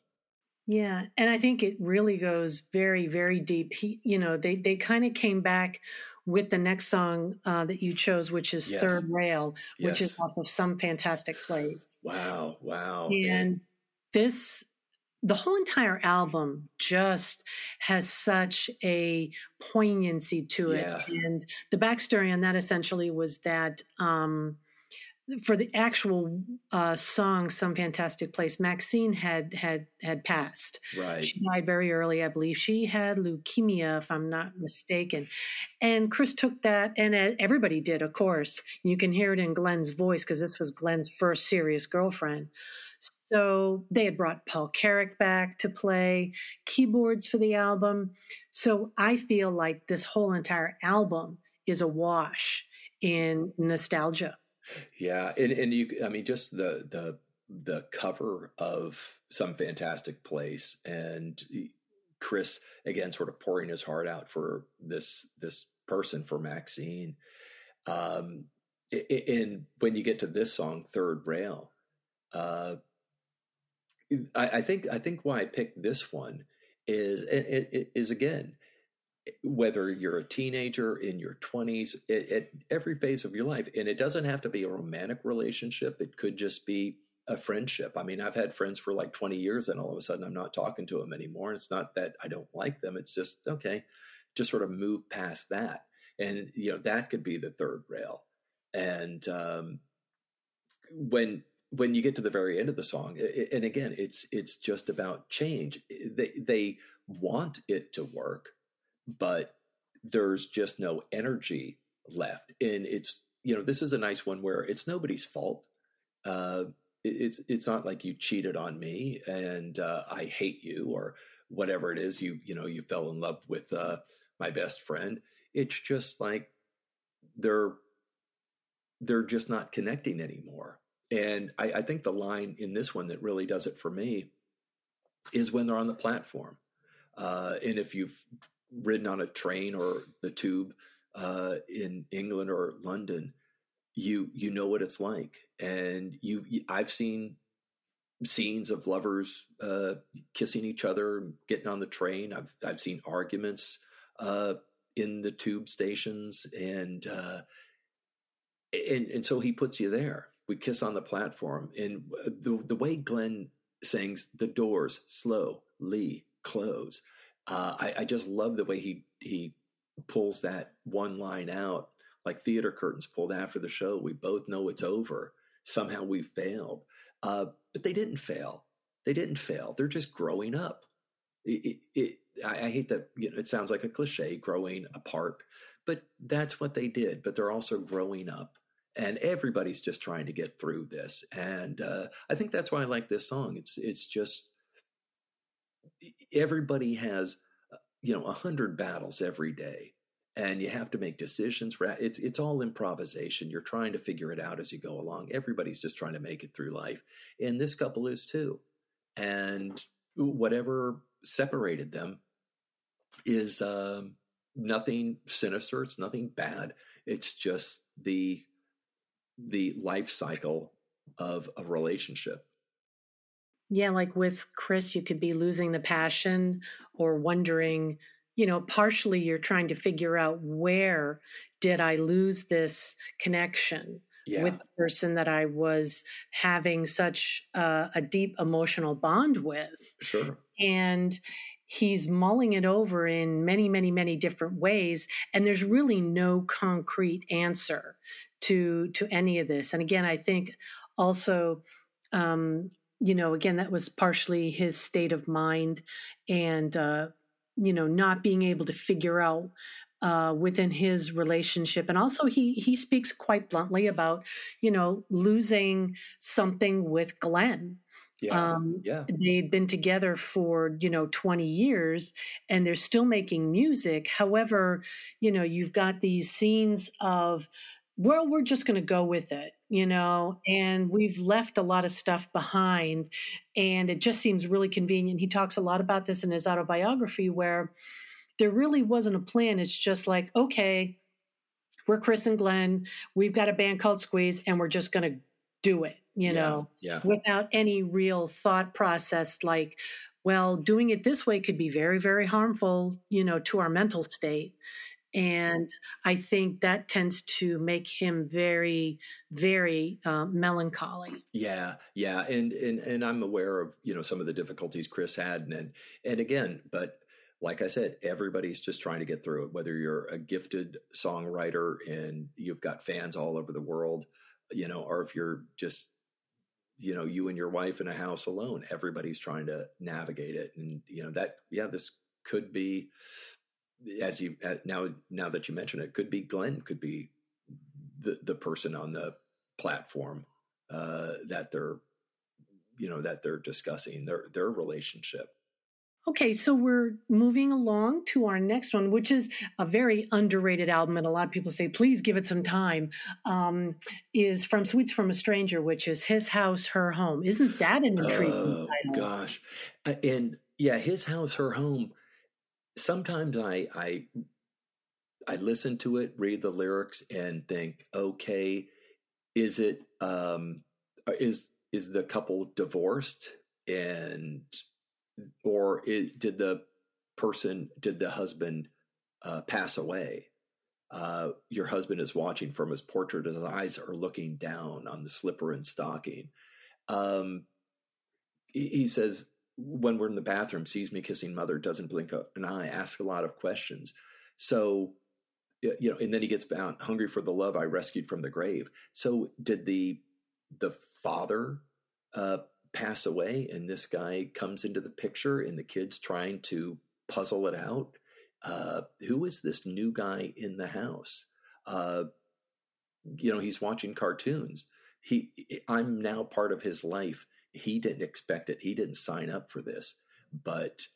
Yeah and i think it really goes very very deep. He, you know they they kind of came back with the next song uh, that you chose which is yes. third rail which yes. is off of some fantastic place wow wow and, this the whole entire album just has such a poignancy to it yeah. and the backstory on that essentially was that um, for the actual uh, song "Some Fantastic Place," Maxine had had had passed. Right, she died very early, I believe. She had leukemia, if I'm not mistaken. And Chris took that, and everybody did, of course. You can hear it in Glenn's voice because this was Glenn's first serious girlfriend. So they had brought Paul Carrack back to play keyboards for the album. So I feel like this whole entire album is a wash in nostalgia. Yeah, and and you, I mean, just the the the cover of some fantastic place, and Chris again, sort of pouring his heart out for this this person for Maxine. Um, and when you get to this song, Third Rail, uh, I, I think I think why I picked this one is it, it is again whether you're a teenager in your 20s at, every phase of your life. And it doesn't have to be a romantic relationship. It could just be a friendship. I mean i've had friends for like 20 years and all of a sudden i'm not talking to them anymore. It's not that i don't like them. It's just okay just sort of move past that. And you know that could be the third rail. And um, when when you get to the very end of the song it, and again it's it's just about change. They they want it to work but there's just no energy left. And it's, you know, this is a nice one where it's nobody's fault. Uh, it's it's not like you cheated on me and uh, I hate you or whatever it is. You you know you fell in love with uh, my best friend. It's just like they're they're just not connecting anymore. And I, I think the line in this one that really does it for me is when they're on the platform. Uh, and if you've ridden on a train or the tube uh, in England or London, you you know what it's like, and you I've seen scenes of lovers uh, kissing each other, getting on the train. I've I've seen arguments uh, in the tube stations, and uh, and and so he puts you there. We kiss on the platform, and the the way Glenn sings "The Doors" slow, Lee close. Uh, I, I just love the way he he pulls that one line out like theater curtains pulled after the show. We both know it's over. Somehow we failed. Uh, but they didn't fail. They didn't fail. They're just growing up. It, it, it, I, I, hate that you know, it sounds like a cliche, growing apart, but that's what they did. But they're also growing up. And everybody's just trying to get through this, and uh, I think that's why I like this song. It's it's just everybody has you know a hundred battles every day and you have to make decisions for it's it's all improvisation. You're trying to figure it out as you go along. Everybody's just trying to make it through life. And this couple is too. And whatever separated them is um, nothing sinister. It's nothing bad. It's just the the life cycle of a relationship yeah like with chris you could be losing the passion or wondering you know, partially you're trying to figure out where did I lose this connection yeah. with the person that I was having such uh, a deep emotional bond with. Sure. And he's mulling it over in many, many, many different ways, and there's really no concrete answer to to any of this. And again, I think also. Um, you know, again, that was partially his state of mind and uh, you know not being able to figure out uh, within his relationship. And also he he speaks quite bluntly about you know losing something with glenn. Yeah, um, yeah. they'd been together for you know 20 years and they're still making music. However you know you've got these scenes of well we're just going to go with it you know, and we've left a lot of stuff behind. And it just seems really convenient. He talks a lot about this in his autobiography where there really wasn't a plan. It's just like, okay, we're Chris and Glenn. We've got a band called Squeeze, and we're just going to do it, you yeah, know, yeah. without any real thought process like, well, doing it this way could be very, very harmful, you know, to our mental state and I think that tends to make him very, very uh, melancholy. Yeah, yeah, and and and I'm aware of you know some of the difficulties Chris had, and and again, but like I said, everybody's just trying to get through it. Whether you're a gifted songwriter and you've got fans all over the world, you know, or if you're just you know you and your wife in a house alone, everybody's trying to navigate it, and you know that yeah, this could be as you uh, now now that you mention it, could be Glenn, could be the the person on the platform uh, that they're you know that they're discussing their their relationship. Okay, so we're moving along to our next one, which is a very underrated album, and a lot of people say, please give it some time. Um, is from Sweets from a Stranger, which is His House, Her Home. Isn't that an intriguing oh, title? Gosh, uh, and yeah, His House, Her Home sometimes I I I listen to it, read the lyrics, and think, okay, is it um, uh, is is the couple divorced and or it, did the person did the husband uh, pass away? Uh, your husband is watching from his portrait. His eyes are looking down on the slipper and stocking. Um, he, he says, when we're in the bathroom, sees me kissing mother, doesn't blink an eye, asks a lot of questions. So, you know, and then he gets bound, hungry for the love I rescued from the grave. So, did the the father uh, pass away, and this guy comes into the picture, and the kid's trying to puzzle it out? Uh, who is this new guy in the house? Uh, you know, he's watching cartoons. He, I'm now part of his life he didn't expect it. He didn't sign up for this, but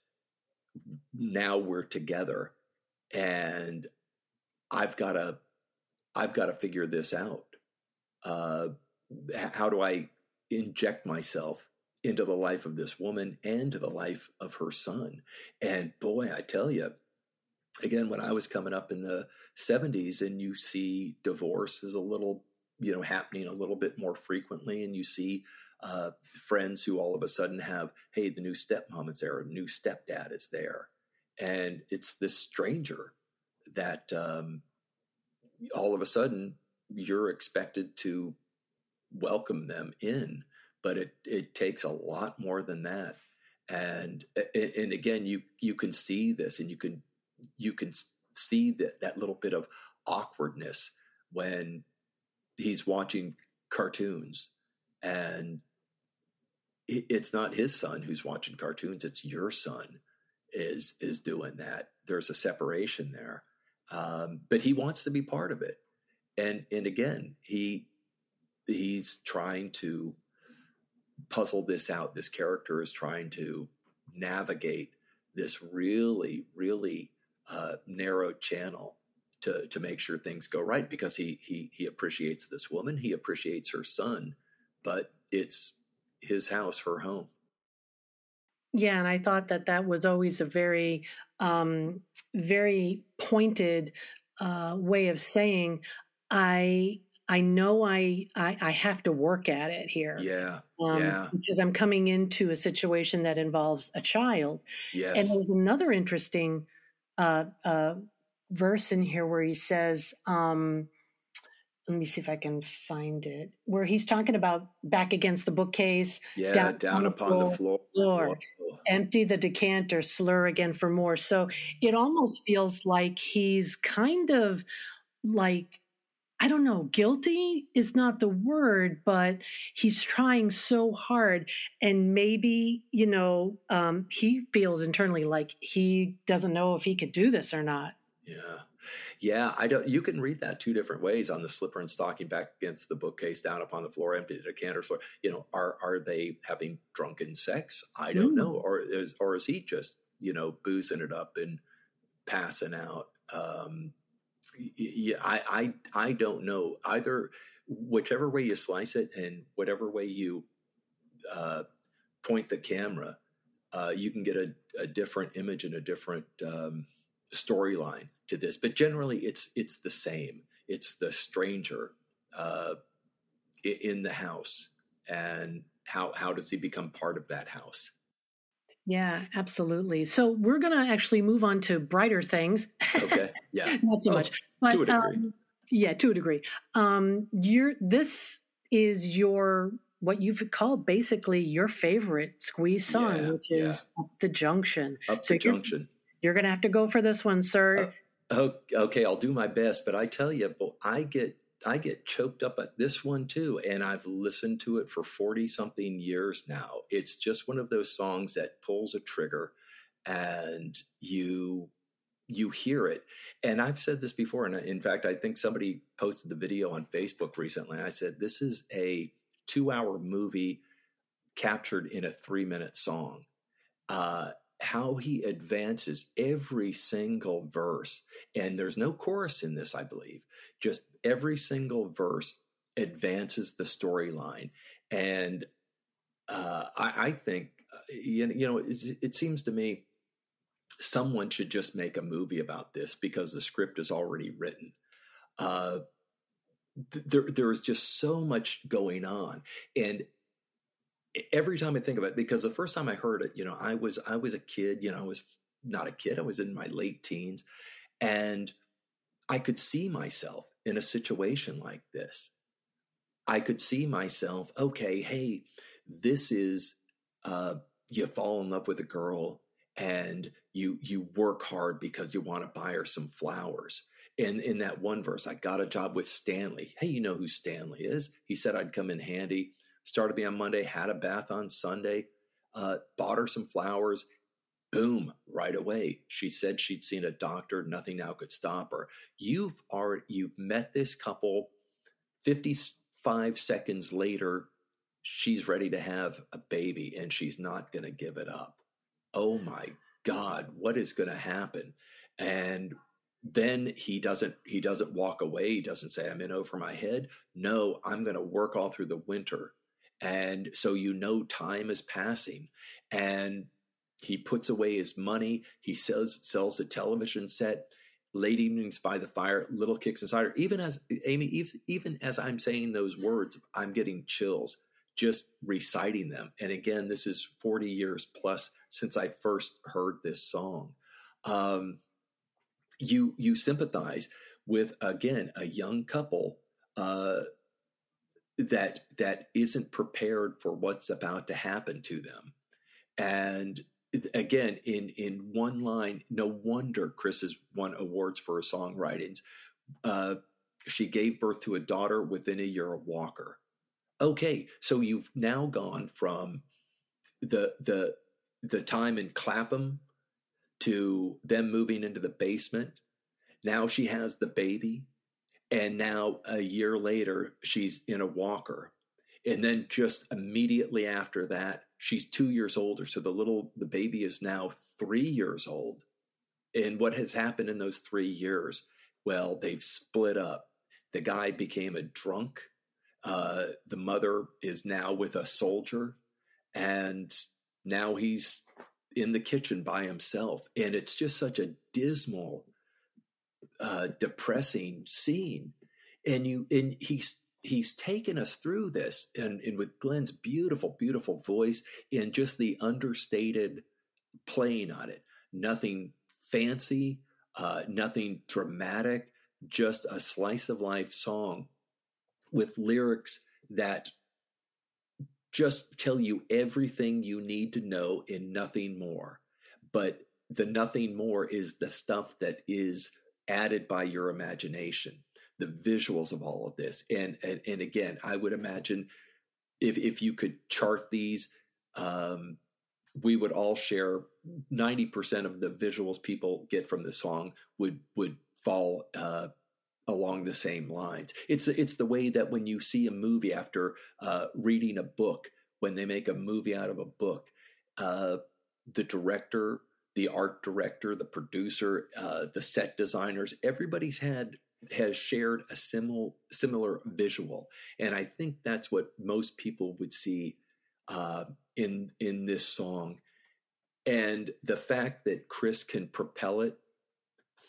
now we're together and I've got to, I've got to figure this out. Uh, how do I inject myself into the life of this woman and to the life of her son? And boy, I tell you, again, when I was coming up in the 70s and you see divorce is a little, you know, happening a little bit more frequently, and you see uh, friends who all of a sudden have, hey, the new stepmom is there, the new stepdad is there. And it's this stranger that um, all of a sudden you're expected to welcome them in. But it, it takes a lot more than that. and and again you you can see this and you can you can see that that little bit of awkwardness when he's watching cartoons and it's not his son who's watching cartoons it's your son is is doing that. There's a separation there um, but he wants to be part of it. And and again he he's trying to puzzle this out. This character is trying to navigate this really really uh, narrow channel to to make sure things go right because he he he appreciates this woman, he appreciates her son, but it's his house, her home. Yeah, and I thought that that was always a very um, very pointed uh, way of saying I I know I, I, I have to work at it here. Yeah, um, yeah. Because I'm coming into a situation that involves a child. Yes. And there's another interesting uh, uh, verse in here where he says, um, let me see if I can find it, where he's talking about back against the bookcase, yeah, down, down upon floor, the floor, floor, empty the decanter, slur again for more. So it almost feels like he's kind of like I don't know, guilty is not the word, but he's trying so hard. And maybe, you know, um, he feels internally like he doesn't know if he could do this or not. Yeah. Yeah, I don't. You can read that two different ways on the slipper and stocking back against the bookcase, down upon the floor, empty the decanter. Floor. You know, are are they having drunken sex? I don't mm. know. Or is or is he just you know boozing it up and passing out? Um, yeah, I, I I don't know either. Whichever way you slice it, and whatever way you uh, point the camera, uh, you can get a, a, different image and a different um, storyline to this. But generally, it's it's the same. It's the stranger uh, in the house, and how how does he become part of that house? Yeah, absolutely. So we're going to actually move on to brighter things. Okay. Yeah. Not so oh, much. But, to a degree. Um, yeah, to a degree. Um, you're this is your what you've called basically your favorite squeeze song, yeah, which is yeah. Up the Junction. Up so the Junction. You're, going to have to go for this one, sir. Uh, okay, I'll do my best, but I tell you, I get I get choked up at this one too, and I've listened to it for 40 something years now. It's just one of those songs that pulls a trigger and you you hear it. And I've said this before and in fact I think somebody posted the video on Facebook recently. I said this is a 2-hour movie captured in a 3-minute song. Uh, how he advances every single verse. And there's no chorus in this, I believe. Just every single verse advances the storyline. And uh, I, I, think, uh, you know, it seems to me someone should just make a movie about this because the script is already written. Uh, th- there, there is just so much going on. And every time I think of it, because the first time I heard it, you know, I was I was a kid, you know, I was not a kid, I was in my late teens, and I could see myself in a situation like this. I could see myself, okay, hey, this is uh, you fall in love with a girl and you you work hard because you want to buy her some flowers. And in that one verse, I got a job with Stanley. Hey, you know who Stanley is? He said I'd come in handy started me on Monday, had a bath on Sunday, uh, bought her some flowers. Boom, right away. She said she'd seen a doctor, nothing now could stop her. You've already you've met this couple 55 seconds later, she's ready to have a baby and she's not going to give it up. Oh my God, what is going to happen? And then he doesn't he doesn't walk away he doesn't say i'm in over my head no i'm going to work all through the winter and so you know time is passing. And he puts away his money. He sells sells the television set, late evenings by the fire, little kicks inside her. Even as Amy, even as I'm saying those words, I'm getting chills just reciting them. And again, this is 40 years plus since I first heard this song. Um, you you sympathize with again a young couple uh, that that isn't prepared for what's about to happen to them And again, in in one line, no wonder Chris has won awards for her songwritings. Uh, she gave birth to a daughter within a year of Walker. Okay, so you've now gone from the the the time in Clapham to them moving into the basement. Now she has the baby, and now a year later she's in a walker, and then just immediately after that she's two years older. So the little the baby is now three years old, and what has happened in those three years? Well, they've split up. The guy became a drunk. Uh, the mother is now with a soldier, and now he's in the kitchen by himself. And it's just such a dismal, uh, depressing scene. And you and he's he's taken us through this and, and with Glenn's beautiful, beautiful voice and just the understated playing on it. Nothing fancy, uh, nothing dramatic, just a slice of life song with lyrics that just tell you everything you need to know and nothing more. But the nothing more is the stuff that is added by your imagination, the visuals of all of this. And and, and again, I would imagine if if you could chart these, um, we would all share 90% of the visuals people get from the song would would fall uh, along the same lines. It's it's the way that when you see a movie after uh, reading a book, when they make a movie out of a book, uh, the director, the art director, the producer, uh, the set designers, everybody's had has shared a similar similar visual, and I think that's what most people would see uh, in in this song. And the fact that Chris can propel it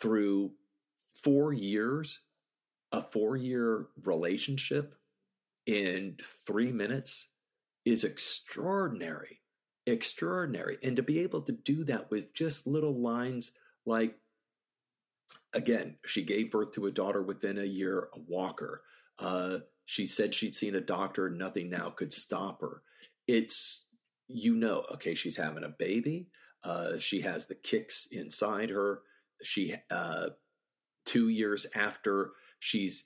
through four years a four year relationship in three minutes is extraordinary. Extraordinary. And to be able to do that with just little lines like, again, she gave birth to a daughter within a year, a walker. Uh, she said she'd seen a doctor, nothing now could stop her. It's, you know, okay, she's having a baby. Uh, she has the kicks inside her. She, uh, two years after She's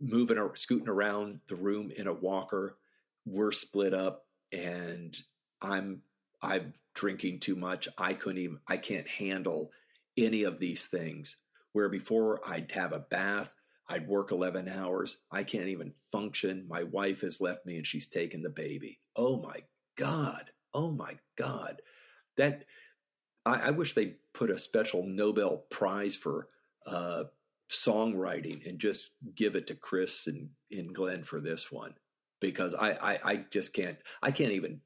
moving or scooting around the room in a walker. We're split up and I'm I'm drinking too much. I couldn't even I can't handle any of these things. Where before I'd have a bath, I'd work 11 hours. I can't even function. My wife has left me and she's taken the baby. Oh my God. Oh my God. That I, I wish they put a special Nobel Prize for uh, songwriting and just give it to Chris and, and Glenn for this one because I, I, I just can't I can't even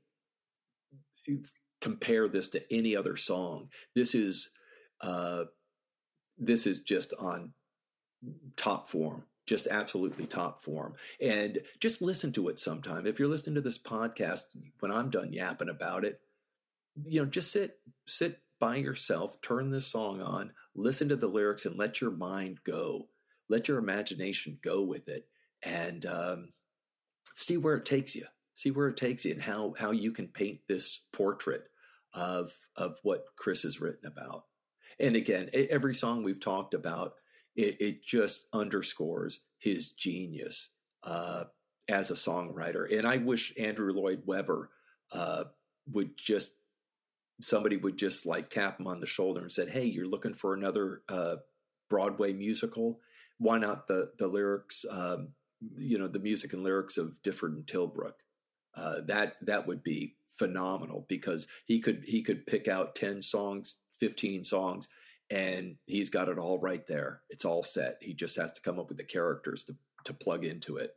compare this to any other song. This is uh, this is just on top form, just absolutely top form. And just listen to it sometime. If you're listening to this podcast when I'm done yapping about it, you know, just sit sit by yourself, turn this song on, listen to the lyrics, and let your mind go. Let your imagination go with it, and um, see where it takes you. See where it takes you, and how how you can paint this portrait of of what Chris has written about. And again, every song we've talked about, it, it just underscores his genius uh, as a songwriter. And I wish Andrew Lloyd Webber uh, would just somebody would just like tap him on the shoulder and said, "Hey, you're looking for another uh, Broadway musical? Why not the the lyrics? Um, you know, the music and lyrics of Difford and Tilbrook. Uh, that that would be phenomenal because he could he could pick out ten songs, fifteen songs, and he's got it all right there. It's all set. He just has to come up with the characters to to plug into it.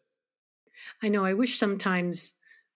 I know. I wish sometimes,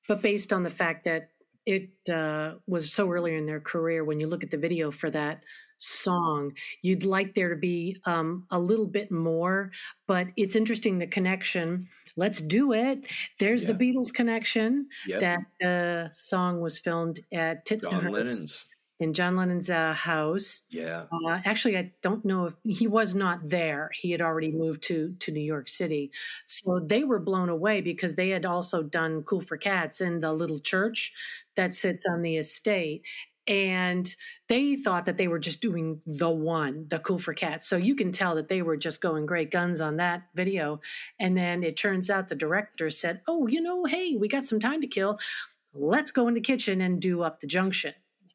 but based on the fact that it uh, was so early in their career. When you look at the video for that song, you'd like there to be um, a little bit more, but it's interesting the connection. Let's do it. There's yeah. the Beatles connection. Yep. That uh, song was filmed at Tittenhurst. John Lennon's in John Lennon's uh, house. Yeah. Uh, actually, I don't know if he was not there. He had already moved to to New York City, so they were blown away because they had also done "Cool for Cats" in the little church that sits on the estate, and they thought that they were just doing the one, the Cool for Cats. So you can tell that they were just going great guns on that video. And then it turns out the director said, "Oh, you know, hey, we got some time to kill. Let's go in the kitchen and do up the junction."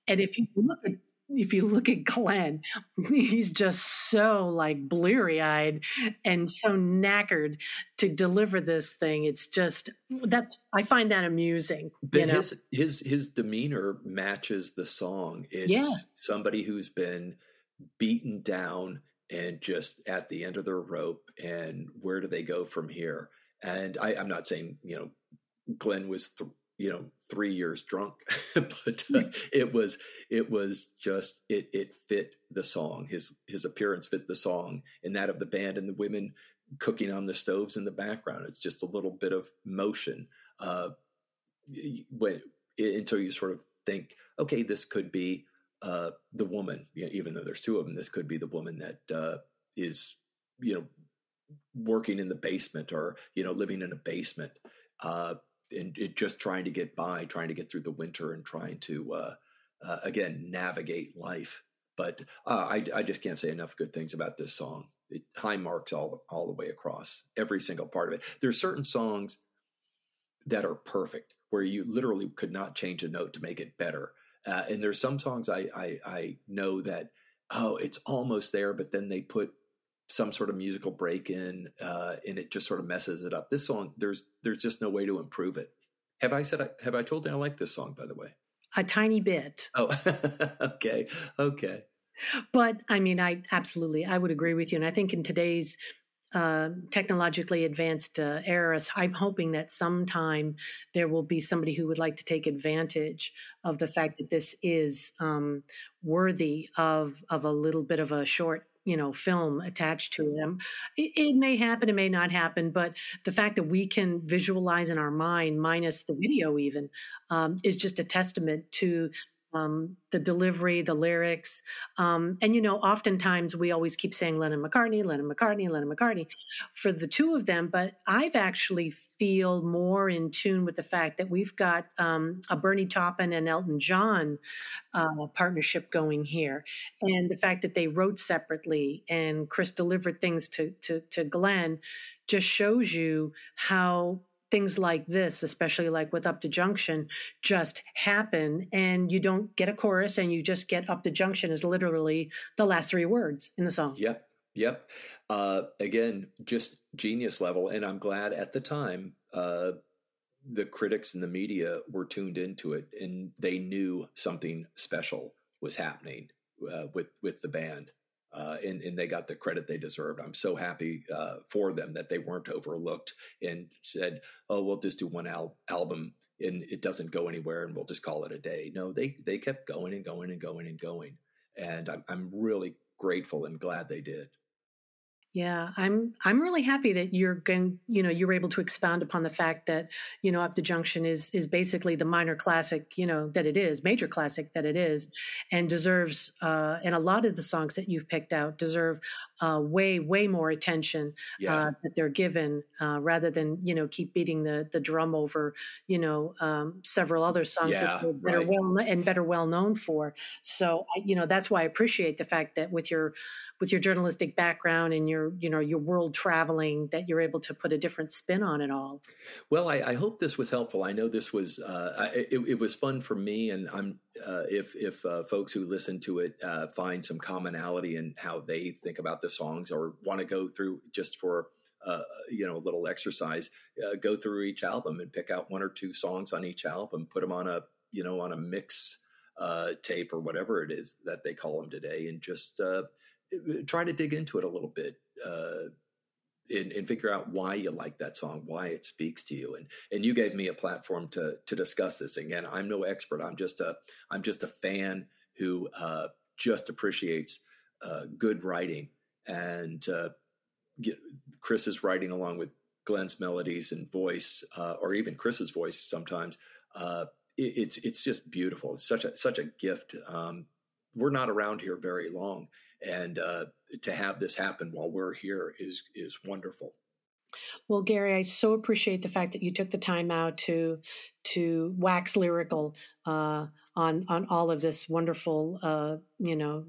And if you look at if you look at Glenn, he's just so like bleary eyed and so knackered to deliver this thing. It's just that's I find that amusing. But you know? his his his demeanor matches the song. It's Yeah. somebody who's been beaten down and just at the end of their rope. And where do they go from here? And I, I'm not saying you know Glenn was th- you know three years drunk, but uh, it was it was just it it fit the song. His his appearance fit the song, and that of the band and the women cooking on the stoves in the background. It's just a little bit of motion. Uh, when until you sort of think, okay, this could be uh, the woman. You know, even though there's two of them, this could be the woman that uh, is, you know, working in the basement or you know living in a basement, uh, and it, just trying to get by, trying to get through the winter, and trying to uh, uh, again navigate life. But uh, I, I just can't say enough good things about this song. It, high marks all all the way across every single part of it. There's certain songs that are perfect where you literally could not change a note to make it better. Uh, and there's some songs I, I I know that oh it's almost there, but then they put some sort of musical break in, uh, and it just sort of messes it up. This song there's there's just no way to improve it. Have I said I, have I told you I like this song by the way? a tiny bit. Oh, okay, okay. But I mean, I absolutely, I would agree with you. And I think in today's uh, technologically advanced uh, era, I'm hoping that sometime there will be somebody who would like to take advantage of the fact that this is um, worthy of of a little bit of a short you know film attached to them. It, it may happen it may not happen but the fact that we can visualize in our mind minus the video even um, is just a testament to um, the delivery, the lyrics. Um, and, you know, oftentimes we always keep saying Lennon McCartney, Lennon McCartney, Lennon McCartney for the two of them. But I've actually feel more in tune with the fact that we've got um, a Bernie Taupin and Elton John uh, partnership going here. And the fact that they wrote separately and Chris delivered things to, to, to Glenn just shows you how things like this, especially like with Up to Junction, just happen and you don't get a chorus and you just get Up to Junction is literally the last three words in the song. Yep. Yep. Uh, again, just genius level. And I'm glad at the time uh, the critics and the media were tuned into it and they knew something special was happening uh, with with the band. Uh, and, and they got the credit they deserved. I'm so happy uh, for them that they weren't overlooked and said, "Oh, we'll just do one al- album and it doesn't go anywhere, and we'll just call it a day." No, they they kept going and going and going and going, and I'm I'm really grateful and glad they did. Yeah, I'm I'm really happy that you're going, you know, you're able to expound upon the fact that, you know, Up the Junction is is basically the minor classic, you know, that it is, major classic that it is, and deserves uh and a lot of the songs that you've picked out deserve uh way, way more attention Yeah, uh that they're given, uh rather than, you know, keep beating the the drum over, you know, um several other songs yeah, that, that are right. well and better well known for. So I, you know, that's why I appreciate the fact that with your with your journalistic background and your you know your world traveling that you're able to put a different spin on it all Well, I, I hope this was helpful. I know this was uh, I, it, it was fun for me, and I'm uh, if if uh, folks who listen to it uh, find some commonality in how they think about the songs or want to go through just for uh, you know a little exercise, uh, go through each album and pick out one or two songs on each album, put them on a you know on a mix tape or whatever it is that they call them today, and just try to dig into it a little bit. Uh, and, and figure out why you like that song, why it speaks to you, and and you gave me a platform to to discuss this. Again, I'm no expert. I'm just a I'm just a fan who uh, just appreciates uh, good writing, and uh, get, Chris's writing along with Glenn's melodies and voice, uh, or even Chris's voice sometimes. Uh, it, it's it's just beautiful. It's such a such a gift. Um, we're not around here very long, and uh, to have this happen while we're here is is wonderful. Well, Gary, I so appreciate the fact that you took the time out to to wax lyrical uh, on on all of this wonderful, uh, you know,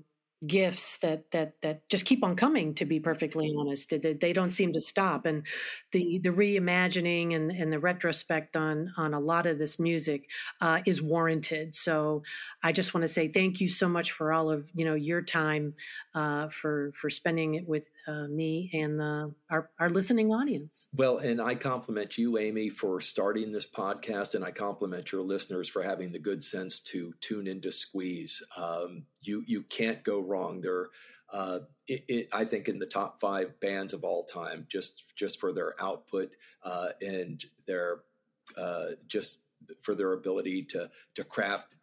gifts that that that just keep on coming to be perfectly honest they, they don't seem to stop. And the the reimagining and and the retrospect on on a lot of this music uh, is warranted. So i just want to say thank you so much for all of you know your time uh, for for spending it with uh, me and the, our our listening audience. Well and i compliment you amy for starting this podcast and i compliment your listeners for having the good sense to tune into squeeze. Um, you you can't go wrong. They're uh, it, it, I think in the top five bands of all time, just just for their output uh, and their uh, just for their ability to to craft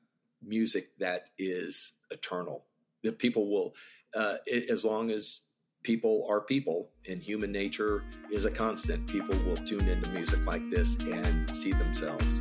music that is eternal. That people will, uh, it, as long as people are people and human nature is a constant, people will tune into music like this and see themselves.